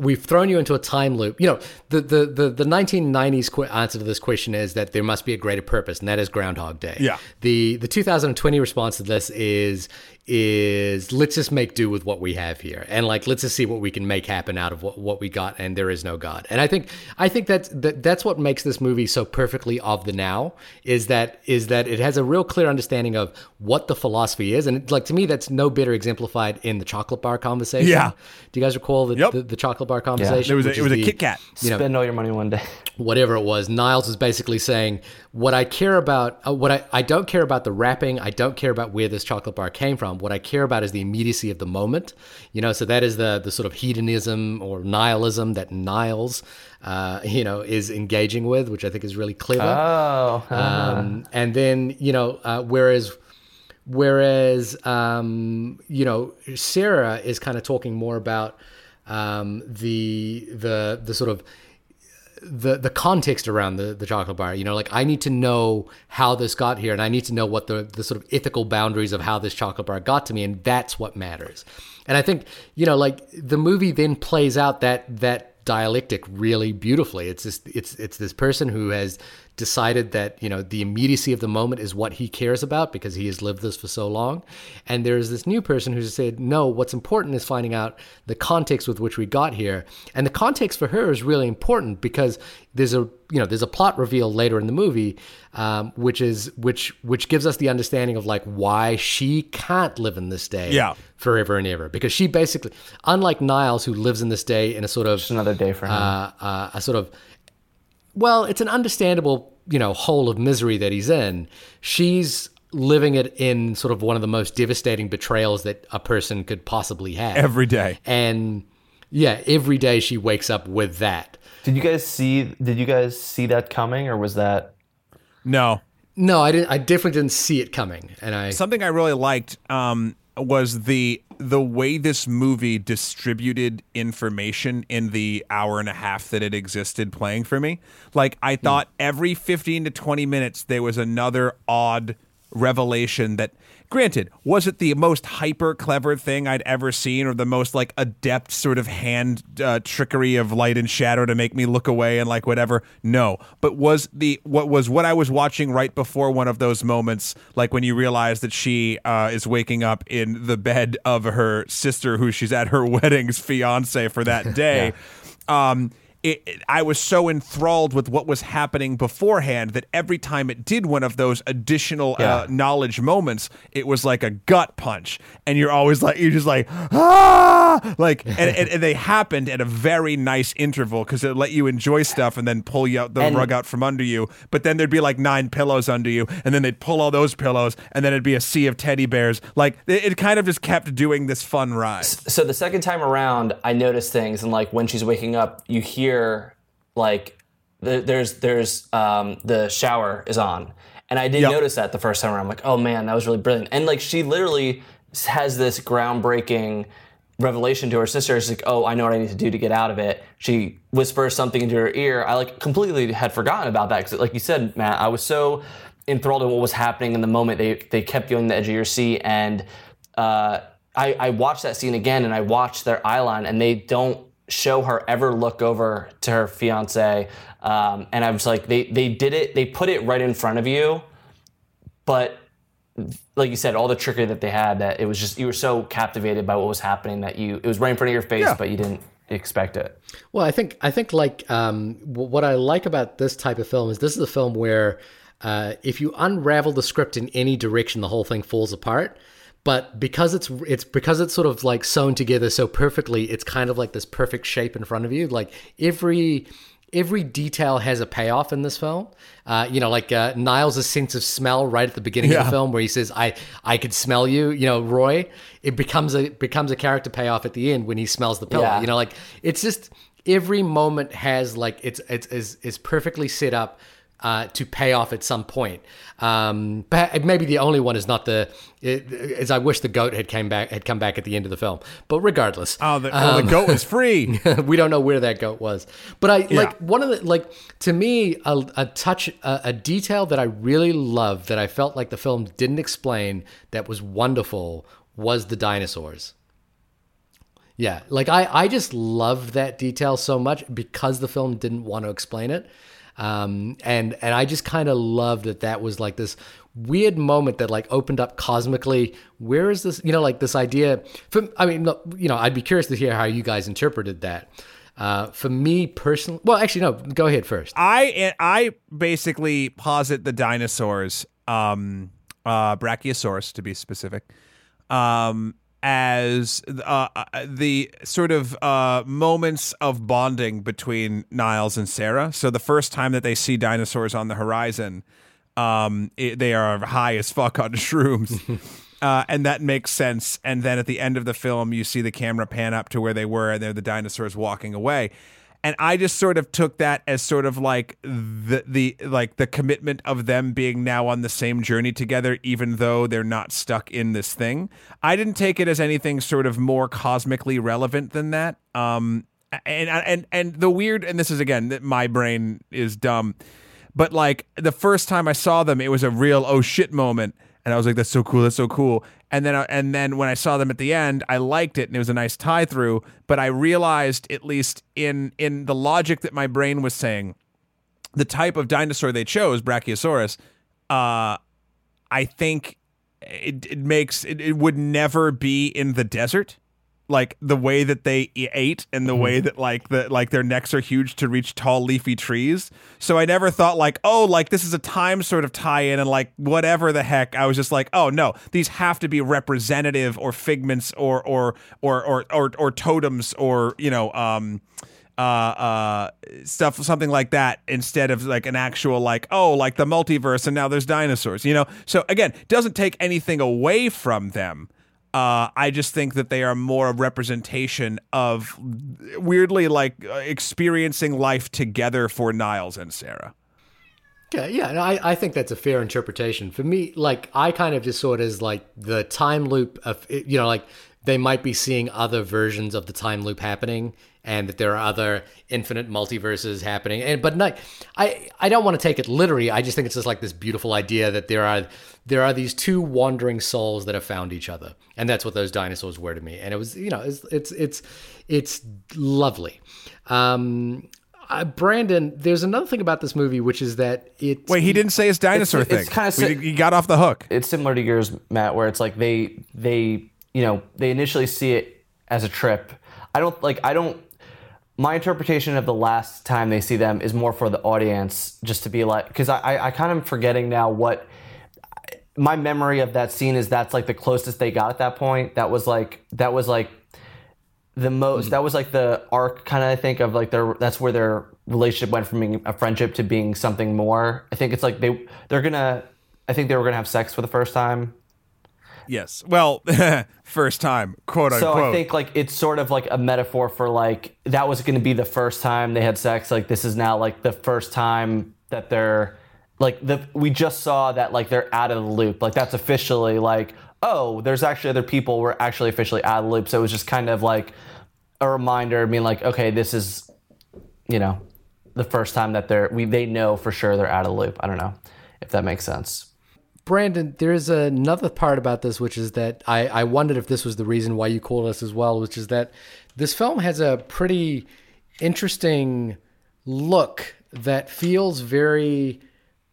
we've thrown you into a time loop. You know, the the the, the 1990s qu- answer to this question is that there must be a greater purpose, and that is Groundhog Day. Yeah. The the 2020 response to this is is let's just make do with what we have here, and like let's just see what we can make happen out of what, what we got. And there is no God. And I think I think that's that, that's what makes this movie so perfectly of the now is that is that it has a real clear understanding of what the philosophy is, and it, like to me that's no better exemplified in the chocolate bar conversation. Yeah. Do you guys recall the Yep. the, the chocolate bar conversation? It was a, which it is was a the- Kit Kat. You know, Spend all your money one day. whatever it was, Niles was basically saying, "What I care about, uh, what I, I don't care about the wrapping. I don't care about where this chocolate bar came from. What I care about is the immediacy of the moment. You know, so that is the the sort of hedonism or nihilism that Niles, uh, you know, is engaging with, which I think is really clever. Oh. Um, and then you know, uh, whereas whereas um, you know Sarah is kind of talking more about um, the the the sort of the the context around the the chocolate bar. You know, like I need to know how this got here, and I need to know what the the sort of ethical boundaries of how this chocolate bar got to me, and that's what matters. And I think you know, like the movie then plays out that that dialectic really beautifully. It's this it's it's this person who has decided that you know the immediacy of the moment is what he cares about because he has lived this for so long and there's this new person who's said no what's important is finding out the context with which we got here and the context for her is really important because there's a you know there's a plot reveal later in the movie um, which is which which gives us the understanding of like why she can't live in this day Yeah. forever and ever because she basically unlike Niles who lives in this day in a sort of Just another day for him. uh, uh, a sort of well, it's an understandable, you know, hole of misery that he's in. She's living it in sort of one of the most devastating betrayals that a person could possibly have Every day. And yeah, every day she wakes up with that. did you guys see? Did you guys see that coming, or was that? No. No, I didn't. I definitely didn't see it coming, and I Something I really liked um, was the the way this movie distributed information in the hour and a half that it existed playing for me. Like I hmm. thought every 15 to 20 minutes there was another odd revelation that granted was it the most hyper clever thing i'd ever seen or the most like adept sort of hand uh, trickery of light and shadow to make me look away and like whatever? No. But was the what was what i was watching right before one of those moments like when you realize that she uh, is waking up in the bed of her sister who she's at her wedding's fiance for that day um it, it- I was so enthralled with what was happening beforehand that every time it did one of those additional uh, knowledge moments, it was like a gut punch, and you're always like you're just like ah, like and, and, and they happened at a very nice interval because it let you enjoy stuff and then pull you out the And- rug out from under you. But then there'd be like nine pillows under you, and then they'd pull all those pillows, and then it'd be a sea of teddy bears. Like it, it kind of just kept doing this fun ride. So the second time around, I noticed things, and like when she's waking up, you hear like the, there's there's um, the shower is on, and I didn't Yep. notice that the first time around. I'm like, oh man, that was really brilliant. And like she literally has this groundbreaking revelation to her sister. She's like, oh, I know what I need to do to get out of it. She whispers something into her ear. I like completely had forgotten about that because, like you said, Matt, I was so enthralled in what was happening in the moment. They they kept you on the edge of your seat, and uh, I, I watched that scene again, and I watched their eye line, and they don't show her ever look over to her fiance. Um, and I was like, they they did it. They put it right in front of you, but like you said, all the trickery that they had, that it was just you were so captivated by what was happening that you it was right in front of your face, Yeah. but you didn't expect it. Well, I think I think like um, what I like about this type of film is this is a film where uh, if you unravel the script in any direction, the whole thing falls apart. But because it's it's because it's sort of like sewn together so perfectly, it's kind of like this perfect shape in front of you. Like every every detail has a payoff in this film. Uh, you know, like uh, Niles' sense of smell right at the beginning of the film, where he says, "I I could smell you." You know, Roy. It becomes a becomes a character payoff at the end when he smells the pillow. Yeah. You know, like it's just every moment has like it's it's is is perfectly set up. Uh, to pay off at some point, um, but maybe the only one is not the. Is I wish the goat had came back had come back at the end of the film. But regardless, Oh, the, oh, the goat was free. we don't know where that goat was. But I Yeah. like one of the like to me a, a touch a, a detail that I really loved that I felt like the film didn't explain that was wonderful was the dinosaurs. Yeah, like I I just loved that detail so much because the film didn't want to explain it. Um, and and I just kind of loved that that was like this weird moment that like opened up cosmically. Where is this? You know, like this idea. For I mean, you know, I'd be curious to hear how you guys interpreted that. Uh, for me personally, well, actually, no. Go ahead first. I I basically posit the dinosaurs, um, uh, Brachiosaurus to be specific, um, as uh, uh, the sort of uh, moments of bonding between Niles and Sarah. So the first time that they see dinosaurs on the horizon, um, it, they are high as fuck on shrooms. Uh, and that makes sense. And then at the end of the film, you see the camera pan up to where they were, and they're the dinosaurs walking away. And I just sort of took that as sort of like the the like the commitment of them being now on the same journey together, even though they're not stuck in this thing. I didn't take it as anything sort of more cosmically relevant than that. Um, and and and the weird, and this is again my brain is dumb but like the first time I saw them, it was a real oh shit moment, and I was like, "That's so cool, that's so cool." And then, and then when I saw them at the end, I liked it, and it was a nice tie through. But I realized, at least in in the logic that my brain was saying, the type of dinosaur they chose, Brachiosaurus, uh, I think it, it makes it, it would never be in the desert like the way that they ate and the way that like the like their necks are huge to reach tall leafy trees so i never thought like oh like this is a time sort of tie-in and like whatever the heck i was just like oh no these have to be representative or figments or or or or or, or totems or you know um uh, uh, stuff, something like that, instead of like an actual like, oh, like the multiverse, and now there's dinosaurs, you know. So again, doesn't take anything away from them. Uh, I just think that they are more a representation of weirdly like uh, experiencing life together for Niles and Sarah. Yeah, yeah, no, I, I think that's a fair interpretation. For me, like I kind of just saw it as like the time loop of you know, like they might be seeing other versions of the time loop happening and that there are other infinite multiverses happening. And but not, I I don't want to take it literally. I just think it's just like this beautiful idea that there are there are these two wandering souls that have found each other, and that's what those dinosaurs were to me. And it was you know it's it's it's it's lovely. Um, uh, Brandon, there's another thing about this movie, which is that it. Wait, he didn't say his dinosaur it's thing. kinda We- si- he got off the hook. it's similar to yours, Matt, where it's like they they you know they initially see it as a trip. I don't like I don't. My interpretation of the last time they see them is more for the audience, just to be like, because I, I I kind of forgetting now what my memory of that scene is. That's like the closest they got at that point. That was like that was like the most hmm. that was like the arc kind of i think of like their that's where their relationship went from being a friendship to being something more i think it's like they they're gonna i think they were gonna have sex for the first time Yes. Well, first time, quote unquote. so i think like it's sort of like a metaphor for like that was gonna be the first time they had sex. Like this is now like the first time that they're like the we just saw that like they're out of the loop. Like that's officially like oh there's actually other people we're actually officially out of the loop. So it was just kind of like a reminder being like okay this is you know the first time that they're we they know for sure they're out of the loop. I don't know if that makes sense Brandon, there's another part about this, which is that I, I wondered if this was the reason why you called us as well, which is that this film has a pretty interesting look that feels very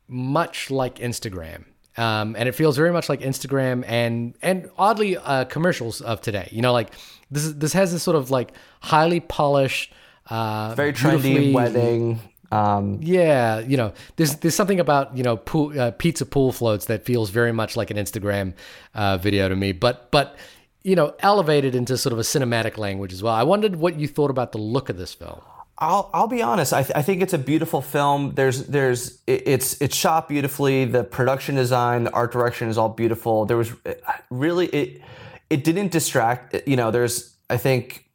much like Instagram. Um, and it feels very much like Instagram and and oddly uh, commercials of today. You know, like this is, this has this sort of like highly polished, uh, very trendy wedding um yeah, you know, there's there's something about you know pool, uh, pizza pool floats that feels very much like an Instagram uh, video to me, but but you know, elevated into sort of a cinematic language as well. I wondered what you thought about the look of this film. I'll I'll be honest. I, th- I think it's a beautiful film. There's there's it- it's it's shot beautifully. The production design, the art direction is all beautiful. There was really it it didn't distract. You know, there's I think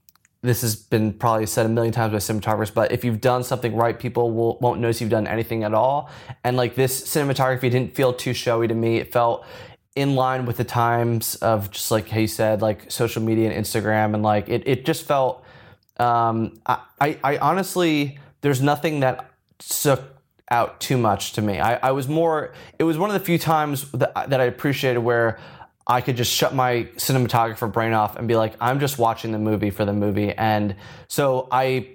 this has been probably said a million times by cinematographers, but if you've done something right, people will won't notice you've done anything at all. And like this cinematography didn't feel too showy to me. It felt in line with the times of just like you said, like social media and Instagram, and like it it just felt um, I, I, I honestly, there's nothing that stuck out too much to me. I, I was more, it was one of the few times that, that I appreciated where I could just shut my cinematographer brain off and be like, I'm just watching the movie for the movie. And so I,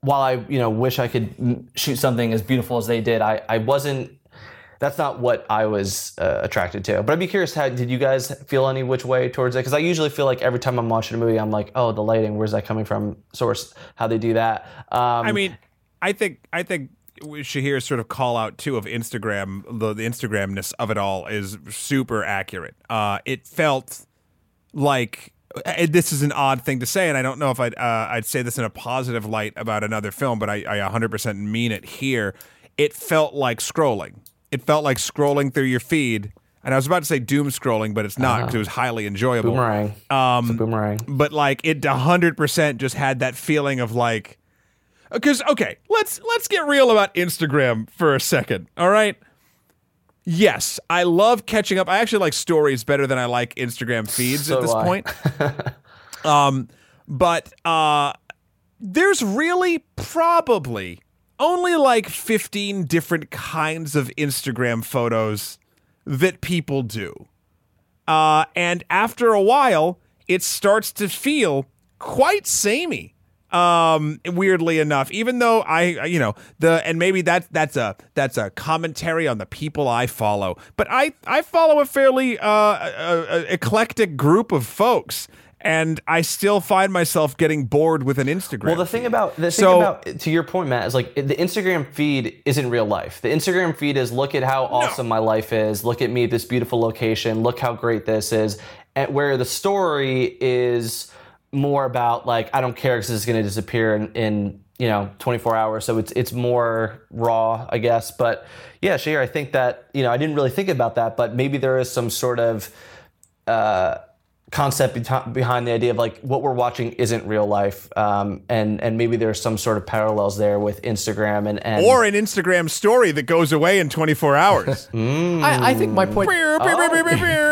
while I, you know, wish I could shoot something as beautiful as they did, I, I wasn't, that's not what I was uh, attracted to. But I'd be curious, how did you guys feel any which way towards it? Because I usually feel like every time I'm watching a movie, I'm like, oh, the lighting, where's that coming from? Source, how they do that. Um, I mean, I think I think Shahir's sort of call out too of Instagram, the, the Instagramness of it all is super accurate. Uh, it felt like and this is an odd thing to say, and I don't know if I'd uh, I'd say this in a positive light about another film, but I, I 100% mean it here. It felt like scrolling. It felt like scrolling through your feed, and I was about to say doom scrolling, but it's not because it was highly enjoyable. boomerang. Um, boomerang. But like it 100% just had that feeling of like because okay, let's let's get real about Instagram for a second. All right. Yes, I love catching up. I actually like stories better than I like Instagram feeds So at this I. point. um, but uh, there's really probably only like 15 different kinds of Instagram photos that people do. Uh, and after a while, it starts to feel quite samey. Um, weirdly enough, even though I, you know, the and maybe that that's a that's a commentary on the people I follow, but I I follow a fairly uh, uh, uh, eclectic group of folks, and I still find myself getting bored with an Instagram. Well, the thing about the thing So- about to your point, Matt, is like the Instagram feed isn't real life. The Instagram feed is look at how awesome my life is. Look at me at this beautiful location. Look how great this is. And where the story is more about like I don't care because it's going to disappear in, in you know 24 hours. So it's it's more raw, I guess. But yeah, Shahir, I think that you know I didn't really think about that, but maybe there is some sort of uh, concept beti- behind the idea of like what we're watching isn't real life, um, and and maybe there's some sort of parallels there with Instagram and and Or an Instagram story that goes away in 24 hours. I, I think my point.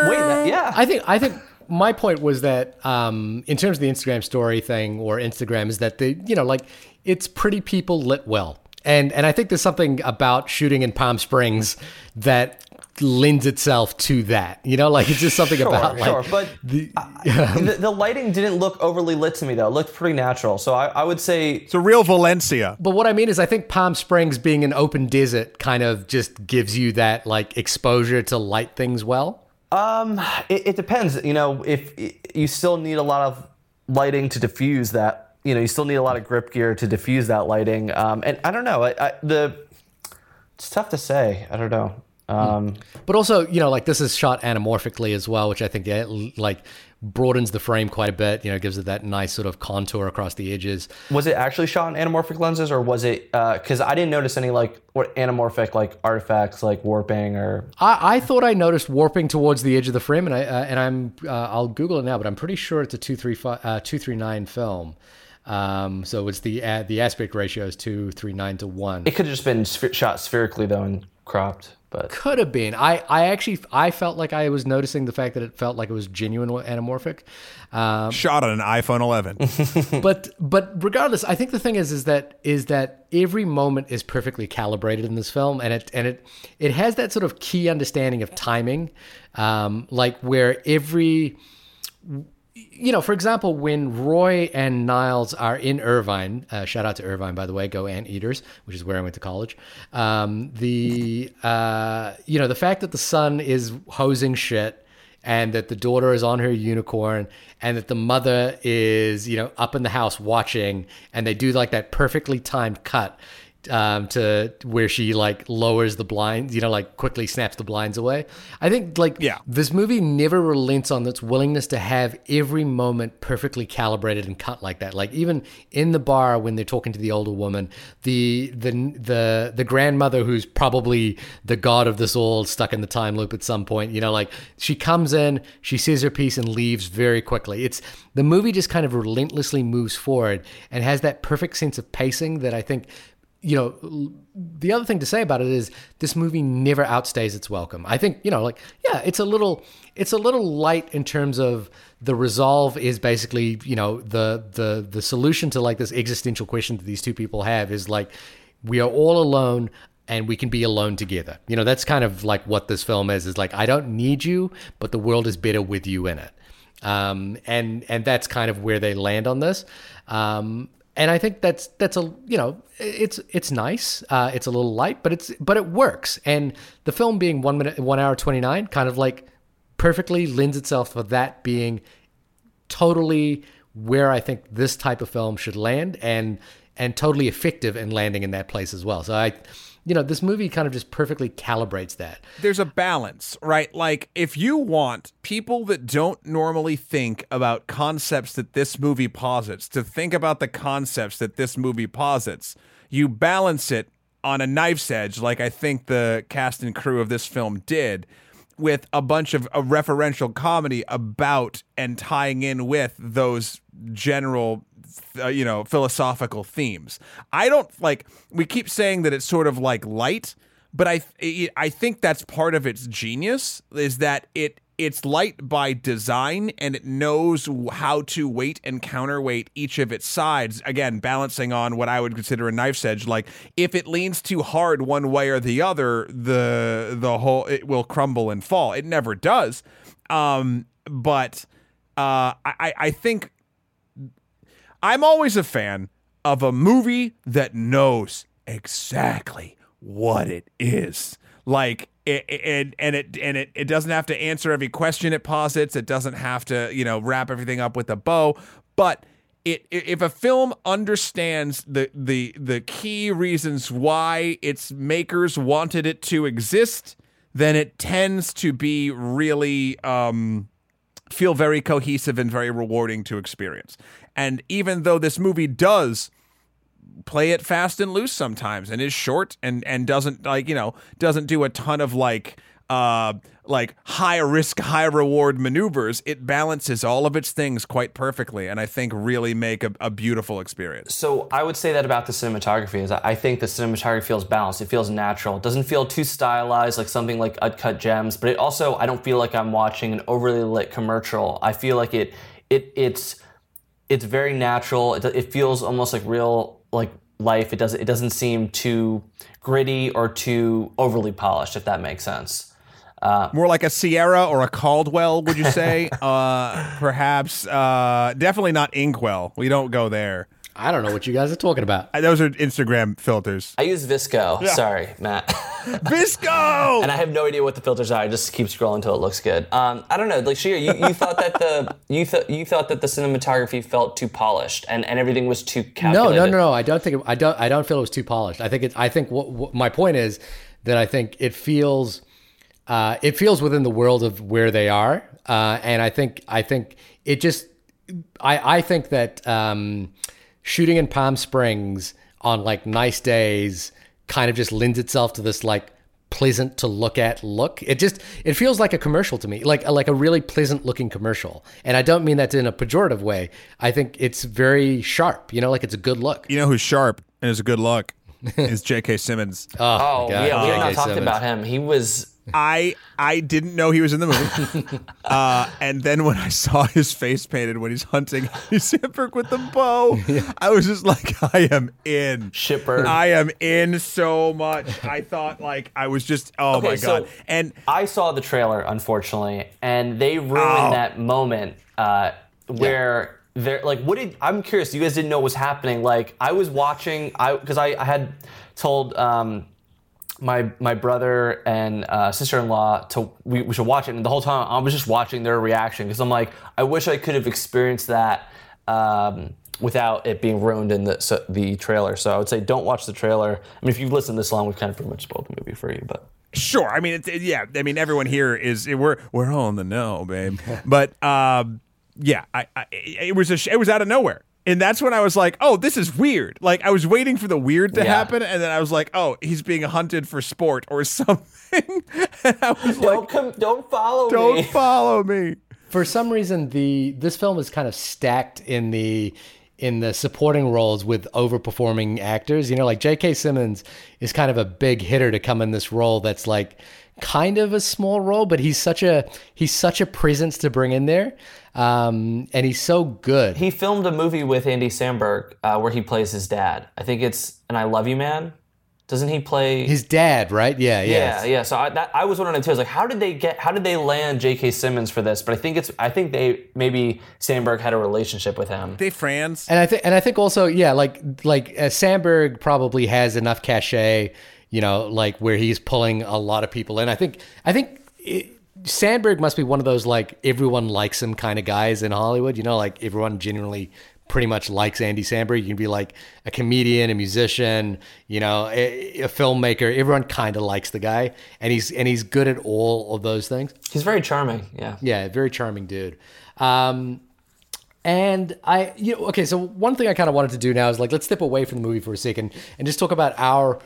wait, that, yeah, I think I think my point was that um, in terms of the Instagram story thing or Instagram is that the you know like it's pretty people lit well, and and I think there's something about shooting in Palm Springs that lends itself to that. You know, like it's just something Sure, about like sure, but the, the, the lighting didn't look overly lit to me though. It looked pretty natural. So I, I would say It's a real Valencia. But what I mean is, I think Palm Springs being an open desert kind of just gives you that like exposure to light things well. Um, it, it depends. You know, if you still need a lot of lighting to diffuse that, you know, you still need a lot of grip gear to diffuse that lighting. Um, and I don't know. I, I, the it's tough to say. I don't know. Um, But also, you know, like this is shot anamorphically as well, which I think like broadens the frame quite a bit. You know, gives it that nice sort of contour across the edges. was it actually shot in anamorphic lenses, or was it? Because I didn't notice any like what anamorphic like artifacts, like warping or. I, I thought I noticed warping towards the edge of the frame, and I uh, and I'm uh, I'll Google it now, but I'm pretty sure it's a two three five uh, two three nine film. Um, so it's the uh, the aspect ratio is two three nine to one. It could have just been shot spherically though and cropped, but could have been. I, I actually I felt like I was noticing the fact that it felt like it was genuine anamorphic. Um, Shot on an iPhone 11. but but regardless, I think the thing is is that is that every moment is perfectly calibrated in this film, and it and it it has that sort of key understanding of timing, um, like where every you know, for example, when Roy and Niles are in Irvine, uh, shout out to Irvine, by the way, go Anteaters, which is where I went to college. Um, the, uh, you know, the fact that the son is hosing shit and that the daughter is on her unicorn and that the mother is, you know, up in the house watching and they do like that perfectly timed cut um, to where she like lowers the blinds, you know, like quickly snaps the blinds away. I think like Yeah. this movie never relents on its willingness to have every moment perfectly calibrated and cut like that. Like even in the bar when they're talking to the older woman, the the the the grandmother who's probably the god of this all stuck in the time loop at some point, you know, like she comes in, she says her piece and leaves very quickly. It's the movie just kind of relentlessly moves forward and has that perfect sense of pacing that I think you know, the other thing to say about it is this movie never outstays its welcome. I think, you know, like, yeah, it's a little, it's a little light in terms of the resolve is basically, you know, the, the, the solution to like this existential question that these two people have is like, we are all alone and we can be alone together. You know, that's kind of like what this film is, is like, I don't need you, but the world is better with you in it. Um, and, and that's kind of where they land on this. Um, and I think that's that's a you know it's it's nice. Uh, it's a little light, but it's but it works. And the film being one minute one hour twenty nine kind of like perfectly lends itself for that being totally where I think this type of film should land and and totally effective in landing in that place as well. So I you know this movie kind of just perfectly calibrates that. there's a balance, right? Like if you want people that don't normally think about concepts that this movie posits to think about the concepts that this movie posits, you balance it on a knife's edge, like I think the cast and crew of this film did, with a bunch of a referential comedy about and tying in with those general uh, you know philosophical themes. I don't like we keep saying that it's sort of like light but i th- i think that's part of its genius is that it it's light by design and it knows how to weight and counterweight each of its sides. Again balancing on what i would consider a knife's edge like if it leans too hard one way or the other the the whole it will crumble and fall. It never does. Um but uh i i think I'm always a fan of a movie that knows exactly what it is. Like it, and it and it, it doesn't have to answer every question it posits. It doesn't have to, you know, wrap everything up with a bow, but it, if a film understands the the the key reasons why its makers wanted it to exist, then it tends to be really um feel very cohesive and very rewarding to experience. And even though this movie does play it fast and loose sometimes and is short and and doesn't like you know doesn't do a ton of like uh, like high risk, high reward maneuvers, it balances all of its things quite perfectly, and I think really make a, a beautiful experience. So I would say that about the cinematography is I think the cinematography feels balanced. It feels natural. It doesn't feel too stylized like something like Uncut Gems, but it also I don't feel like I'm watching an overly lit commercial. I feel like it it it's it's very natural. It, it feels almost like real like life. It doesn't it doesn't seem too gritty or too overly polished if that makes sense. More like a Sierra or a Caldwell, would you say? uh, perhaps, uh, definitely not Inkwell. We don't go there. I don't know what you guys are talking about. Those are Instagram filters. I use VSCO. Sorry, Matt. VSCO. and I have no idea what the filters are. I just keep scrolling until it looks good. Um, I don't know. Like Shahir, you, you thought that the you thought you thought that the cinematography felt too polished and, and everything was too No, calculated. no, no, no. I don't think I don't. I don't feel it was too polished. I think it. I think what, what my point is that I think it feels, uh, it feels within the world of where they are, uh, and I think I think it just. I I think that um, shooting in Palm Springs on like nice days kind of just lends itself to this like pleasant to look at look. It just it feels like a commercial to me, like like a really pleasant looking commercial. And I don't mean that in a pejorative way. I think it's very sharp. You know, like it's a good look. You know who's sharp and is a good look is J.K. Simmons. Oh, oh God, yeah, we have J.K. not talked Simmons. about him. He was I I didn't know he was in the movie, uh, and then when I saw his face painted when he's hunting Andy Samberg with the bow, I was just like, I am in. Shipper. I am in so much. I thought like I was just oh Okay, my so- god. And I saw the trailer, unfortunately, and they ruined Ow. that moment uh, where they're like, "What did?" I'm curious. You guys didn't know what was happening. Like, I was watching, I because I, I had told um, my my brother and uh, sister-in-law to we, we should watch it, and the whole time I was just watching their reaction because I'm like, I wish I could have experienced that. Um, Without it being ruined in the so, the trailer, so I would say don't watch the trailer. I mean, if you've listened this long, we've kind of pretty much spoiled the movie for you. But Sure. I mean, it- yeah. I mean, everyone here is we're we're all in the know, babe. but um, yeah, I, I it was a it was out of nowhere, and that's when I was like, oh, this is weird. Like I was waiting for the weird to Yeah. happen, and then I was like, oh, he's being hunted for sport or something. and I was don't like, come, don't follow me. don't follow me. For some reason, the this film is kind of stacked in the in the supporting roles with overperforming actors. You know, like J.K. Simmons is kind of a big hitter to come in this role. That's like kind of a small role, but he's such a he's such a presence to bring in there, um, and he's so good. He filmed a movie with Andy Samberg uh, where he plays his dad. I think it's "And I Love You, Man." Doesn't he play? His dad, right? Yeah, yeah, yeah. yeah. So I, that, I was wondering too. I was like, how did they get? How did they land J.K. Simmons for this? But I think it's. I think they maybe Samberg had a relationship with him. They friends. And I think, and I think also, yeah, like like uh, Samberg probably has enough cachet, you know, like where he's pulling a lot of people in. I think, I think it, Samberg must be one of those like everyone likes him kind of guys in Hollywood. You know, like everyone genuinely pretty much likes Andy Samberg. You can be like a comedian, a musician, you know, a, a filmmaker. Everyone kind of likes the guy, and he's and he's good at all of those things. He's very charming. Yeah. Yeah, very charming dude. Um, and I, you know, okay, so one thing I kind of wanted to do now is like let's step away from the movie for a second and just talk about our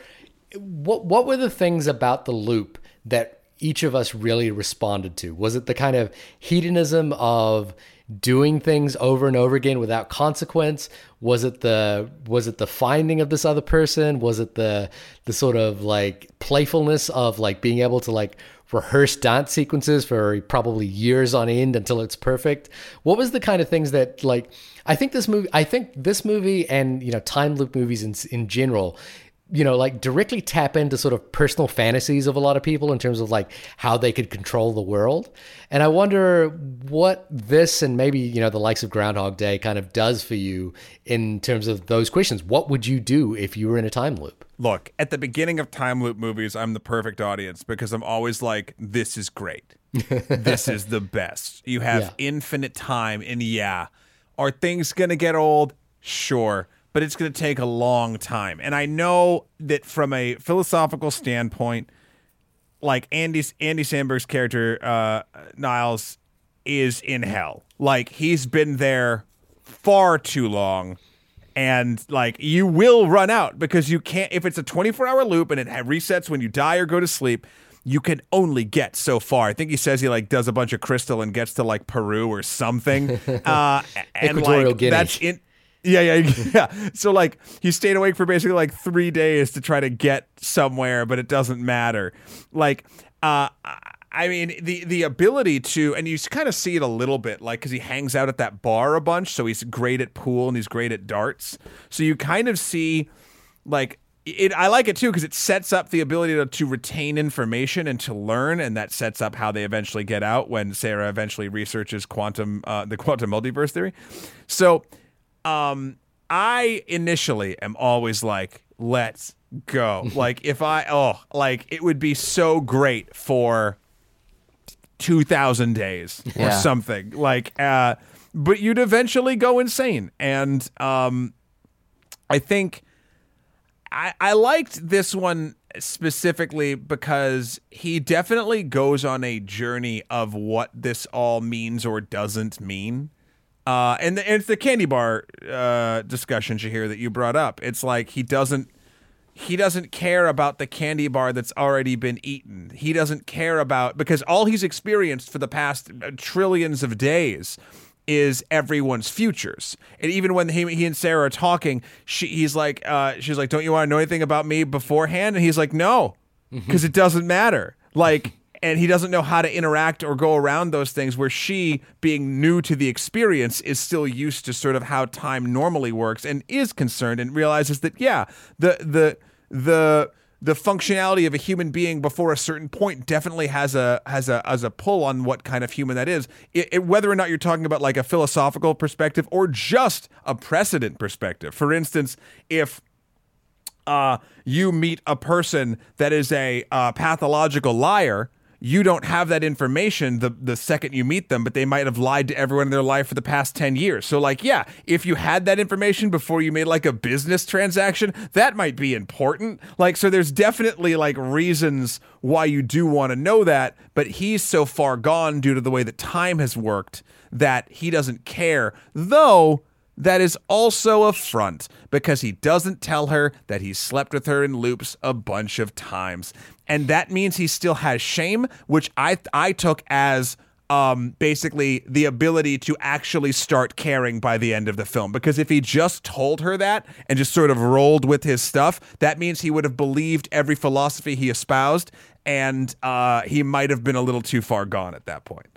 what what were the things about the loop that each of us really responded to? Was it the kind of hedonism of doing things over and over again without consequence? Was it the was it the finding of this other person? Was it the the sort of like playfulness of like being able to like rehearse dance sequences for probably years on end until it's perfect. What was the kind of things that like I think this movie I think this movie and you know time loop movies in in general you know like directly tap into sort of personal fantasies of a lot of people in terms of like how they could control the world. And I wonder what this and maybe you know the likes of Groundhog Day kind of does for you in terms of those questions. What would you do if you were in a time loop? Look, at the beginning of time loop movies, I'm the perfect audience because I'm always like, this is great. this is the best. You have Yeah. infinite time, and yeah, are things going to get old? Sure. But it's going to take a long time. And I know that from a philosophical standpoint, like Andy Andy Samberg's character uh, Niles is in hell. Like he's been there far too long, and like you will run out because you can't. If it's a 24 hour loop and it resets when you die or go to sleep, you can only get so far. I think he says he like does a bunch of crystal and gets to like Peru or something. Uh, and Equatorial like Guinea. that's in. Yeah, yeah, yeah. So like he stayed awake for basically like three days to try to get somewhere, but it doesn't matter. Like, uh, I mean, the the ability to, and you kind of see it a little bit, like because he hangs out at that bar a bunch, so he's great at pool and he's great at darts. So you kind of see, like. It, I like it too because it sets up the ability to, to retain information and to learn, and that sets up how they eventually get out when Sarah eventually researches quantum, uh, the quantum multiverse theory. So, um I initially am always like, let's go. like if I oh, like it would be so great for 2000 days or Yeah. something. Like uh but you'd eventually go insane. And um I think I, I liked this one specifically because he definitely goes on a journey of what this all means or doesn't mean. Uh, and, the, and it's the candy bar uh, discussion, Shahir, that you brought up. It's like he doesn't he doesn't care about the candy bar that's already been eaten. He doesn't care about because all he's experienced for the past uh, trillions of days is everyone's futures. And even when he, he and Sarah are talking, she, he's like, uh, she's like, "Don't you want to know anything about me beforehand?" And he's like, "No, because it doesn't matter." Like, and he doesn't know how to interact or go around those things. Where she, being new to the experience, is still used to sort of how time normally works and is concerned and realizes that yeah, the the the the functionality of a human being before a certain point definitely has a has a has a pull on what kind of human that is. It, it- whether or not you're talking about like a philosophical perspective or just a precedent perspective. For instance, if uh, you meet a person that is a uh, pathological liar, you don't have that information the the second you meet them, but they might have lied to everyone in their life for the past 10 years. So like, yeah, if you had that information before you made like a business transaction, that might be important. Like so there's definitely like reasons why you do want to know that, but he's so far gone due to the way that time has worked that he doesn't care. Though that is also a front because he doesn't tell her that he slept with her in loops a bunch of times. And that means he still has shame, which I I took as um, basically the ability to actually start caring by the end of the film. Because if he just told her that and just sort of rolled with his stuff, that means he would have believed every philosophy he espoused, and uh, he might have been a little too far gone at that point.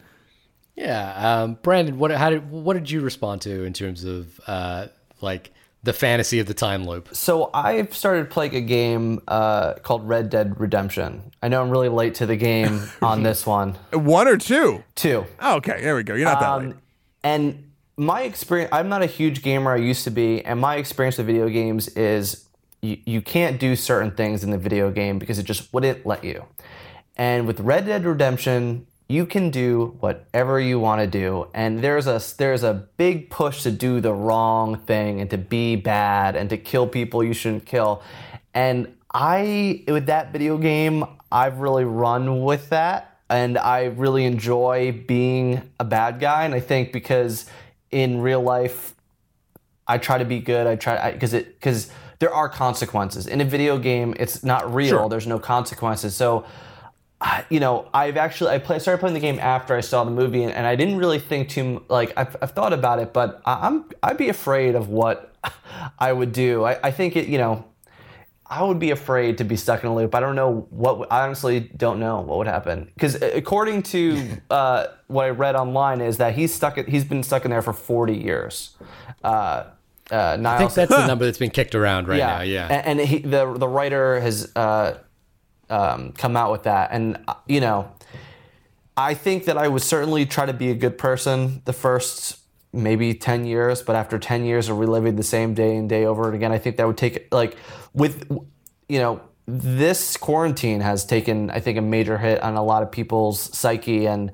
Yeah, um, Brandon, what how did what did you respond to in terms of uh, like the fantasy of the time loop? So I've started playing a game uh, called Red Dead Redemption. I know I'm really late to the game on this one. One or two? Two. Oh, okay, there we go. You're not that late. Um, and my experience, I'm not a huge gamer. I used to be, and my experience with video games is you, you can't do certain things in the video game because it just wouldn't let you. And with Red Dead Redemption, you can do whatever you want to do, and there's a there's a big push to do the wrong thing and to be bad and to kill people you shouldn't kill. And I with that video game, I've really run with that and I really enjoy being a bad guy. And I think because in real life, I try to be good. I try because it because there are consequences in a video game. It's not real. Sure. There's no consequences. So, you know, I've actually I play, started playing the game after I saw the movie, and, and I didn't really think too like I've, I've thought about it, but I, I'm I'd be afraid of what I would do. I, I think it you know. I would be afraid to be stuck in a loop. I don't know what. I honestly don't know what would happen because according to uh, what I read online is that he's stuck. He's been stuck in there for forty years. Uh, uh, Niles, I think that's the number that's been kicked around right now. Yeah. and, and he, the the writer has uh, um, come out with that, and uh, you know, I think that I would certainly try to be a good person the first maybe 10 years but after 10 years of reliving the same day and day over and again i think that would take like with you know this quarantine has taken i think a major hit on a lot of people's psyche. And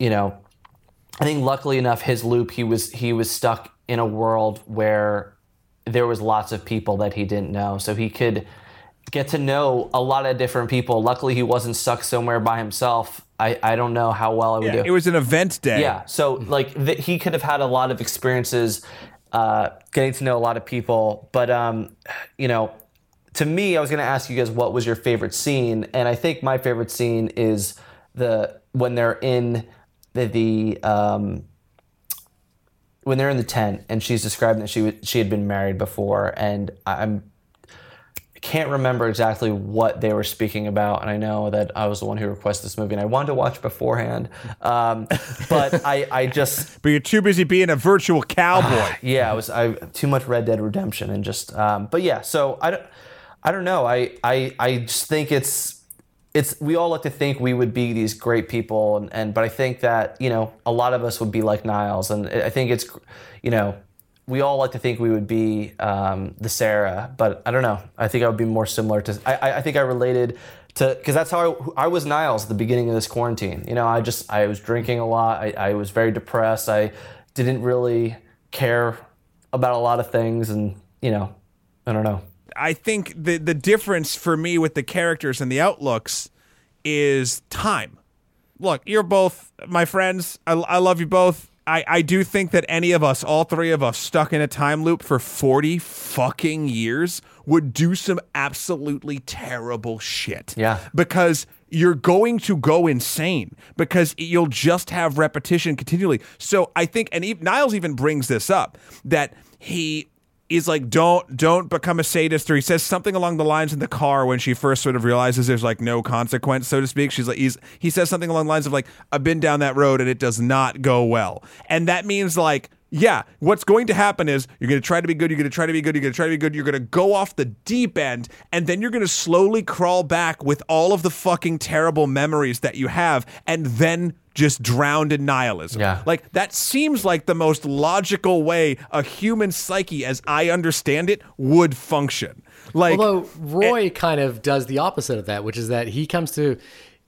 you know i think luckily enough his loop he was he was stuck in a world where there was lots of people that he didn't know. So he could get to know a lot of different people luckily he wasn't stuck somewhere by himself i, I don't know how well i would Yeah, do it was an event day. yeah. So like th- he could have had a lot of experiences, uh, getting to know a lot of people. But um, you know, to me, I was going to ask you guys what was your favorite scene, and I think my favorite scene is the when they're in the the um, when they're in the tent and she's describing that she was, she had been married before, and I'm can't remember exactly what they were speaking about, and I know that I was the one who requested this movie, and I wanted to watch beforehand, um, but I, I just But you're too busy being a virtual cowboy. yeah, I was I too much Red Dead Redemption and just um, but yeah, so I don't I don't know. I I I just think it's it's we all like to think we would be these great people and, and but I think that, you know, a lot of us would be like Niles and I think it's you know, we all like to think we would be um, the Sarah, but I don't know. I think I would be more similar to. I, I- think I related to because that's how I, I was Niles at the beginning of this quarantine. You know, I just I was drinking a lot. I, I was very depressed. I didn't really care about a lot of things, and you know, I don't know. I think the the difference for me with the characters and the outlooks is time. Look, you're both my friends. I, I love you both. I, I do think that any of us, all three of us, stuck in a time loop for 40 fucking years would do some absolutely terrible shit. Yeah. Because you're going to go insane because you'll just have repetition continually. So I think, and even, Niles even brings this up that he is like don't don't become a sadist or he says something along the lines in the car when she first sort of realizes there's like no consequence so to speak. She's like he's he says something along the lines of like i've been down that road and it does not go well. And that means like yeah, what's going to happen is you're going to try to be good, you're going to try to be good, you're going to try to be good, you're going to go off the deep end, and then you're going to slowly crawl back with all of the fucking terrible memories that you have, and then just drowned in nihilism. Yeah. Like, that seems like the most logical way a human psyche, as I understand it, would function. Like, Although Roy kind of does the opposite of that, which is that he comes to,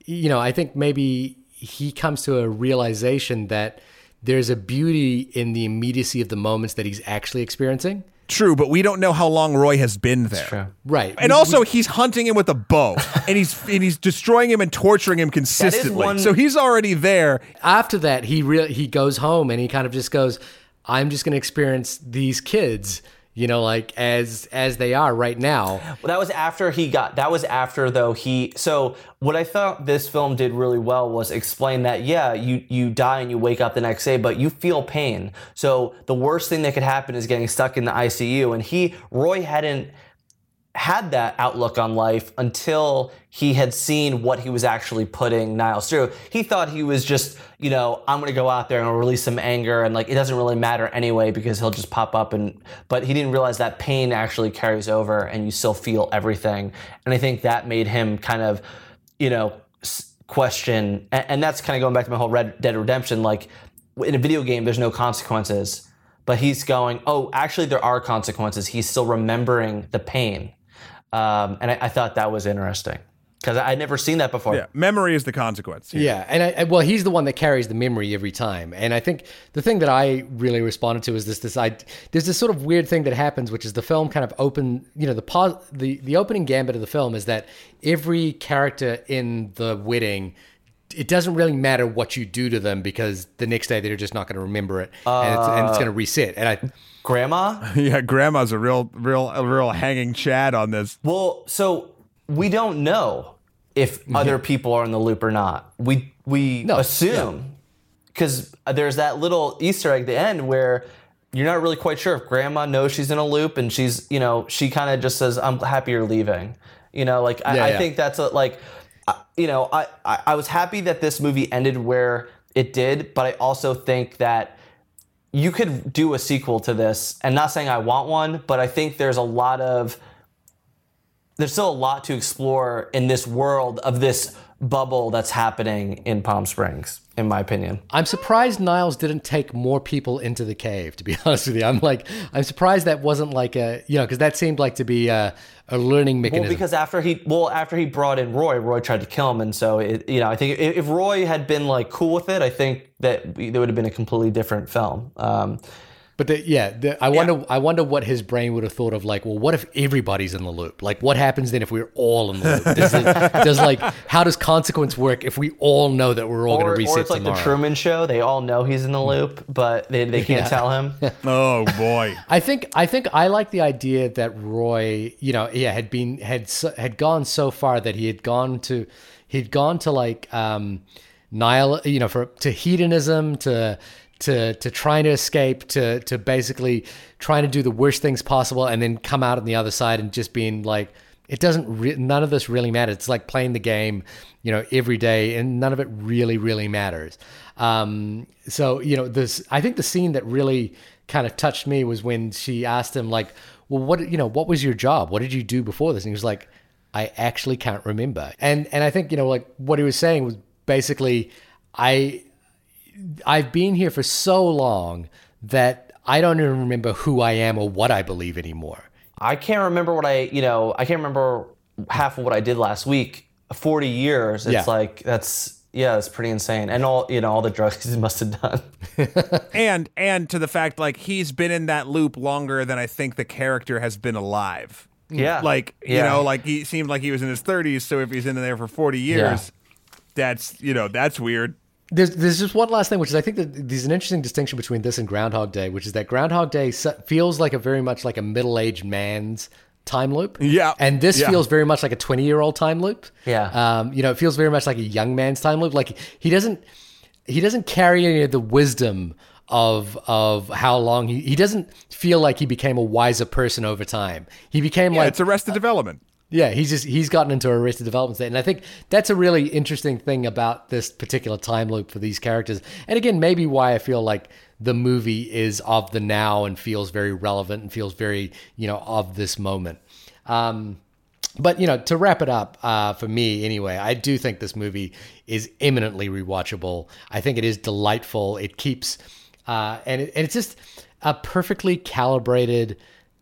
you know, I think maybe he comes to a realization that there's a beauty in the immediacy of the moments that he's actually experiencing. True, but we don't know how long Roy has been there. Right. And also, he's hunting him with a bow, and he's and he's destroying him and torturing him consistently. one- So he's already there. after that, he really he goes home and he kind of just goes, "I'm just going to experience these kids, you know, like as as they are right now." Well, that was after he got. That was after though he. So what I thought this film did really well was explain that yeah, you you die and you wake up the next day, but you feel pain. So the worst thing that could happen is getting stuck in the ICU. And he Roy hadn't had that outlook on life until he had seen what he was actually putting Niles through. He thought he was just, you know, I'm going to go out there and release some anger and like it doesn't really matter anyway because he'll just pop up and but he didn't realize that pain actually carries over and you still feel everything. And I think that made him kind of, you know, question and, and that's kind of going back to my whole Red Dead Redemption like in a video game there's no consequences. But he's going, oh, actually, there are consequences. He's still remembering the pain. Um, and I, I thought that was interesting because I'd never seen that before. Yeah, memory is the consequence. Yeah, and I, I- well, he's the one that carries the memory every time. And I think the thing that I really responded to is this: this I there's this sort of weird thing that happens, which is the film kind of open. You know, the pos, the the opening gambit of the film is that every character in the wedding. It doesn't really matter what you do to them because the next day they're just not going to remember it, and it's, and it's going to reset. And I, Grandma? yeah. Grandma's a real, real, a real hanging chad on this. Well, so we don't know if other people are in the loop or not. We we No, assume because there's that little Easter egg at the end where you're not really quite sure if Grandma knows she's in a loop, and she's you know she kind of just says, "I'm happy you're leaving." You know, like I, Yeah, I yeah. think that's a, like I- you know I, I I was happy that this movie ended where it did, but I also think that you could do a sequel to this and not saying I want one, but I think there's a lot of there's still a lot to explore in this world of this bubble that's happening in Palm Springs, in my opinion. I'm surprised Niles didn't take more people into the cave. To be honest with you, I'm like, I'm surprised that wasn't like a, you know, because that seemed like to be a, a learning mechanism. Well, because after he well after he brought in Roy, Roy tried to kill him, and so it, you know I think if, Roy had been like cool with it, I think that there would have been a completely different film. Um, But the, yeah, the, I wonder. I wonder what his brain would have thought of. Like, well, what if everybody's in the loop? Like, what happens then if we're all in the loop? Does, it, does like how does consequence work if we all know that we're all going to reset or it's like the Truman Show. They all know he's in the loop, but they, they can't Yeah. tell him. Oh boy. I think I think I like the idea that Roy, you know, yeah, had been had had gone so far that he had gone to he'd gone to like um nihil, you know, for to hedonism to to to trying to escape to to basically trying to do the worst things possible and then come out on the other side and just being like it doesn't re- none of this really matters. It's like playing the game you know every day and none of it really really matters. Um so you know this i think the scene that really kind of touched me was when she asked him like well what you know what was your job? What did you do before this? And he was like i actually can't remember. And and i think you know like what he was saying was basically i I've been here for so long that I don't even remember who I am or what I believe anymore. I can't remember what I, you know, I can't remember half of what I did last week. 40 years. It's Yeah. like, that's, yeah, it's pretty insane. And all, you know, all the drugs he must have done. and and to the fact like he's been in that loop longer than I think the character has been alive. Mm. Yeah. Like you Yeah. know, like he seemed like he was in his 30s. So if he's in there for 40 years, that's you know that's weird. There's, there's just one last thing, which is I think that there's an interesting distinction between this and Groundhog Day, which is that Groundhog Day feels like a very much like a middle aged man's time loop. Yeah. And this Yeah. feels very much like a 20 year old time loop. Yeah. Um, you know, it feels very much like a young man's time loop. Like he doesn't, he doesn't carry any of the wisdom of of how long he he doesn't feel like he became a wiser person over time. He became Yeah, like it's Arrested Development. Yeah, he's just he's gotten into a arrested development state, and I think that's a really interesting thing about this particular time loop for these characters. And again, maybe why I feel like the movie is of the now and feels very relevant and feels very you know of this moment. Um, but you know, to wrap it up uh, for me anyway, I do think this movie is eminently rewatchable. I think it is delightful. It keeps, uh, and, it, and it's just a perfectly calibrated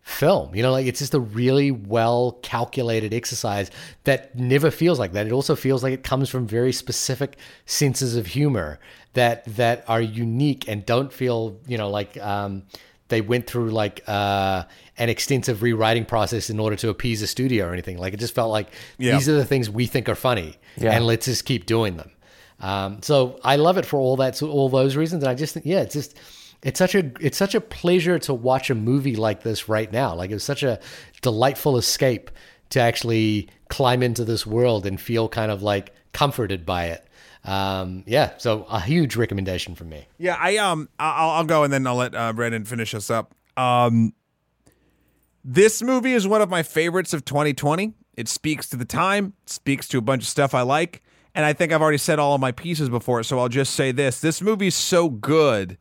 film. You know, like it's just a really well calculated exercise that never feels like that. It also feels like it comes from very specific senses of humor that that are unique and don't feel, you know, like um, they went through like uh, an extensive rewriting process in order to appease a studio or anything. Like it just felt like Yeah. these are the things we think are funny, Yeah. and let's just keep doing them. Um, so I love it for all that, so all those reasons. And I just think, yeah, it's just it's such a it's such a pleasure to watch a movie like this right now. Like it was such a delightful escape to actually climb into this world and feel kind of like comforted by it. Um, yeah, so a huge recommendation from me. Yeah, I um, I'll, I'll go and then I'll let uh, Brandon finish us up. Um, this movie is one of my favorites of 2020. It speaks to the time, speaks to a bunch of stuff I like, and I think I've already said all of my pieces before, so I'll just say this: this movie's so good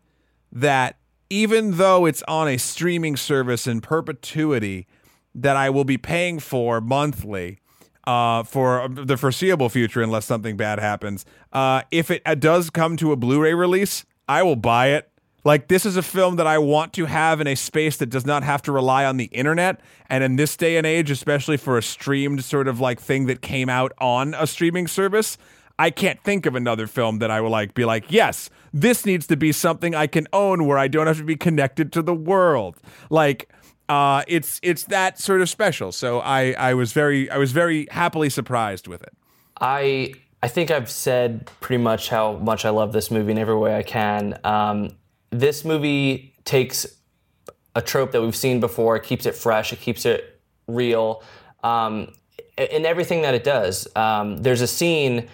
that even though it's on a streaming service in perpetuity that I will be paying for monthly uh, for the foreseeable future, unless something bad happens. Uh, if it uh, does come to a Blu-ray release, I will buy it. Like this is a film that I want to have in a space that does not have to rely on the internet. And in this day and age, especially for a streamed sort of like thing that came out on a streaming service, I can't think of another film that I will like be like, yes, this needs to be something I can own where I don't have to be connected to the world. Like uh it's it's that sort of special. So I I was very I was very happily surprised with it. I I think I've said pretty much how much I love this movie in every way I can. Um, this movie takes a trope that we've seen before, it keeps it fresh, it keeps it real, um, in everything that it does. Um, there's a scene.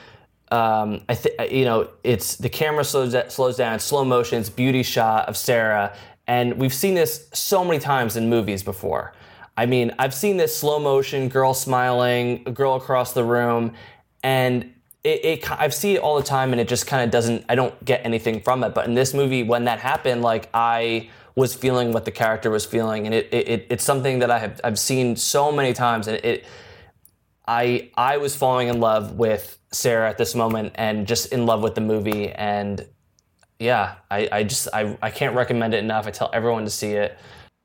Um, I th- you know, it's the camera slows slows down, slow motion, it's beauty shot of Sarah, and we've seen this so many times in movies before. I mean, I've seen this slow motion girl smiling, a girl across the room, and it, it I've seen it all the time, and it just kind of doesn't. I don't get anything from it. But in this movie, when that happened, like I was feeling what the character was feeling, and it, it it's something that I have I've seen so many times, and it I I was falling in love with Sarah at this moment, and just in love with the movie, and yeah, I, I just I, I can't recommend it enough. I tell everyone to see it.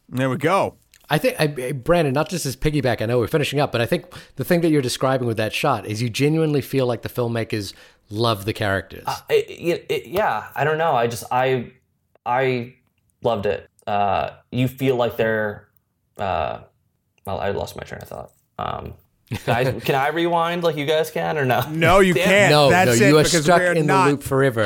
There we go. I think, I, Brandon, not just as piggyback, I know we're finishing up, but I think the thing that you're describing with that shot is you genuinely feel like the filmmakers love the characters. It, it, it, yeah, I don't know. I just I I loved it. uh, you feel like they're. Uh, well, I lost my train of thought. Um, guys, can I rewind like you guys can or no? No, you Damn. can't. No, That's no, it you are because stuck we're in not. the loop forever.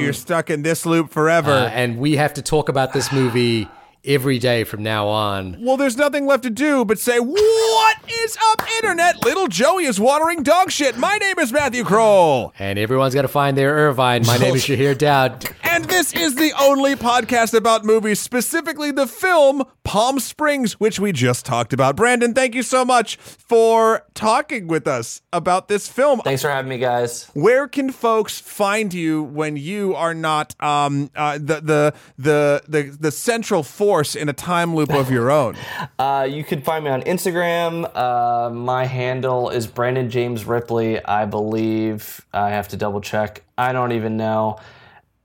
You're stuck in this loop forever. Uh, and we have to talk about this movie every day from now on. well, there's nothing left to do but say, "What is up, internet?" Little Joey is watering dog shit. My name is Matthew Kroll. And everyone's got to find their Irvine. My name is Shahir Daud. And this is the only podcast about movies, specifically the film Palm Springs, which we just talked about. Brandon, thank you so much for talking with us about this film. Thanks for having me, guys. Where can folks find you when you are not um, uh, the, the the the the central force in a time loop of your own? Uh, you can find me on Instagram. Uh, my handle is Brandon James Ripley, I believe. I have to double check. I don't even know.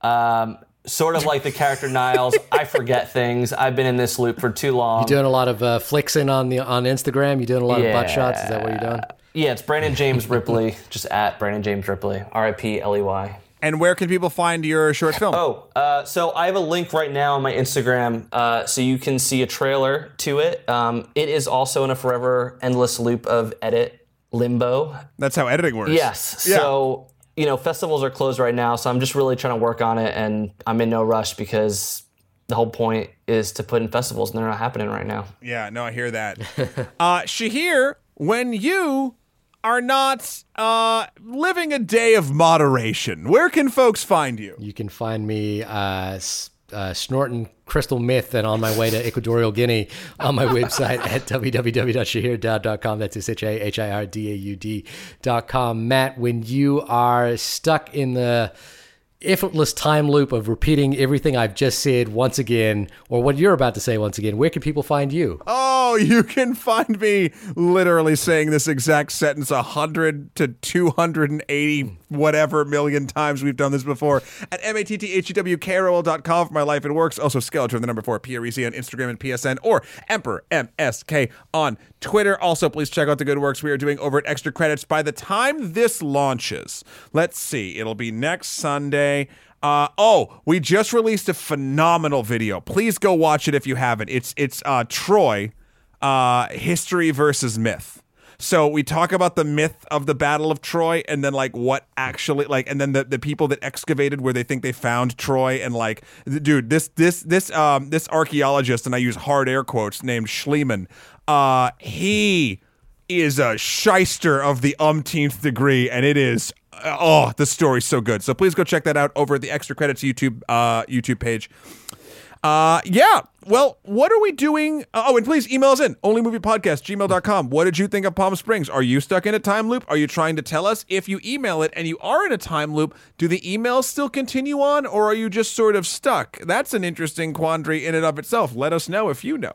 Um, sort of like the character Niles, I forget things. I've been in this loop for too long. You're doing a lot of uh, flexing on the on Instagram. You're doing a lot of butt shots? Is that what you're doing? Yeah, it's Brandon James Ripley, just at Brandon James Ripley, R I P L E Y. And where can people find your short film? Oh, uh, so I have a link right now on my Instagram, uh, so you can see a trailer to it. Um, it is also in a forever endless loop of edit limbo. That's how editing works. Yes. Yeah. So you know, festivals are closed right now, so I'm just really trying to work on it, and I'm in no rush because the whole point is to put in festivals, and they're not happening right now. Yeah, no, I hear that. uh, Shahir, when you are not uh, living a day of moderation, where can folks find you? You can find me uh, uh, snorting crystal meth and on my way to Equatorial Guinea on my website at www.shahirdaud.com. That's S-H-A-H-I-R-D-A-U-D.com. Matt, when you are stuck in the effortless time loop of repeating everything I've just said once again, or what you're about to say once again, where can people find you? Oh, you can find me literally saying this exact sentence a hundred to two hundred and eighty whatever million times we've done this before at m-a-t-t-h-e-w-k-r-o-l.com for my life and works. Also Skeletor, the number four, P-R-E-C on Instagram and PSN, or Emperor M-S-K on Twitter. Also, please check out the good works we are doing over at Extra Credits. By the time this launches, let's see, it'll be next Sunday. Uh, oh, we just released a phenomenal video. Please go watch it if you haven't. It's it's uh, Troy, uh, history versus myth. So we talk about the myth of the Battle of Troy, and then like what actually like, and then the, the people that excavated where they think they found Troy, and like, dude, this this this um this archaeologist, and I use hard air quotes, named Schliemann, uh, he is a shyster of the umpteenth degree, and it is uh, oh, the story's so good. So please go check that out over at the Extra Credits YouTube uh, YouTube page. Uh, yeah. Well, what are we doing? Oh, and please email us in onlymoviepodcast gmail.com. What did you think of Palm Springs? Are you stuck in a time loop? Are you trying to tell us if you email it and you are in a time loop, do the emails still continue on or are you just sort of stuck? That's an interesting quandary in and of itself. Let us know if you know.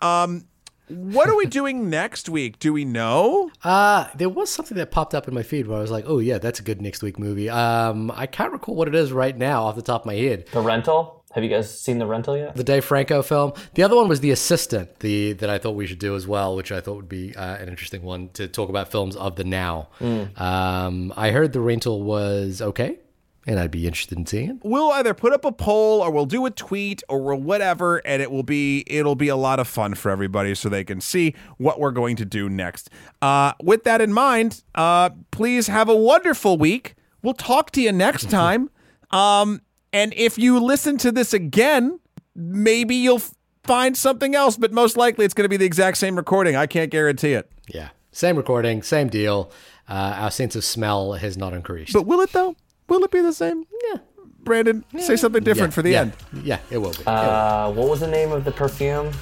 Um, what are we doing next week? Do we know? Uh, there was something that popped up in my feed where I was like, oh, yeah, that's a good next week movie. Um, I can't recall what it is right now off the top of my head. The rental. Have you guys seen the rental yet? the Dave Franco film. The other one was The Assistant, the that I thought we should do as well, which I thought would be uh, an interesting one to talk about films of the now. Um, I heard the rental was okay, and I'd be interested in seeing it. we'll either put up a poll or we'll do a tweet or we'll whatever and it will be it'll be a lot of fun for everybody so they can see what we're going to do next uh, with that in mind uh, please have a wonderful week we'll talk to you next time um, and if you listen to this again maybe you'll find something else but most likely it's going to be the exact same recording i can't guarantee it Yeah, same recording, same deal. Uh, our sense of smell has not increased. but will it though will it be the same yeah brandon say something different yeah, for the yeah, end Yeah, it will be. Uh, what was the name of the perfume?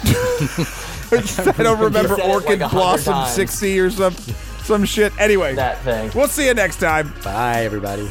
I don't remember Orchid like Blossom times. 60 or some some shit. Anyway, That thing. we'll see you next time. Bye, everybody.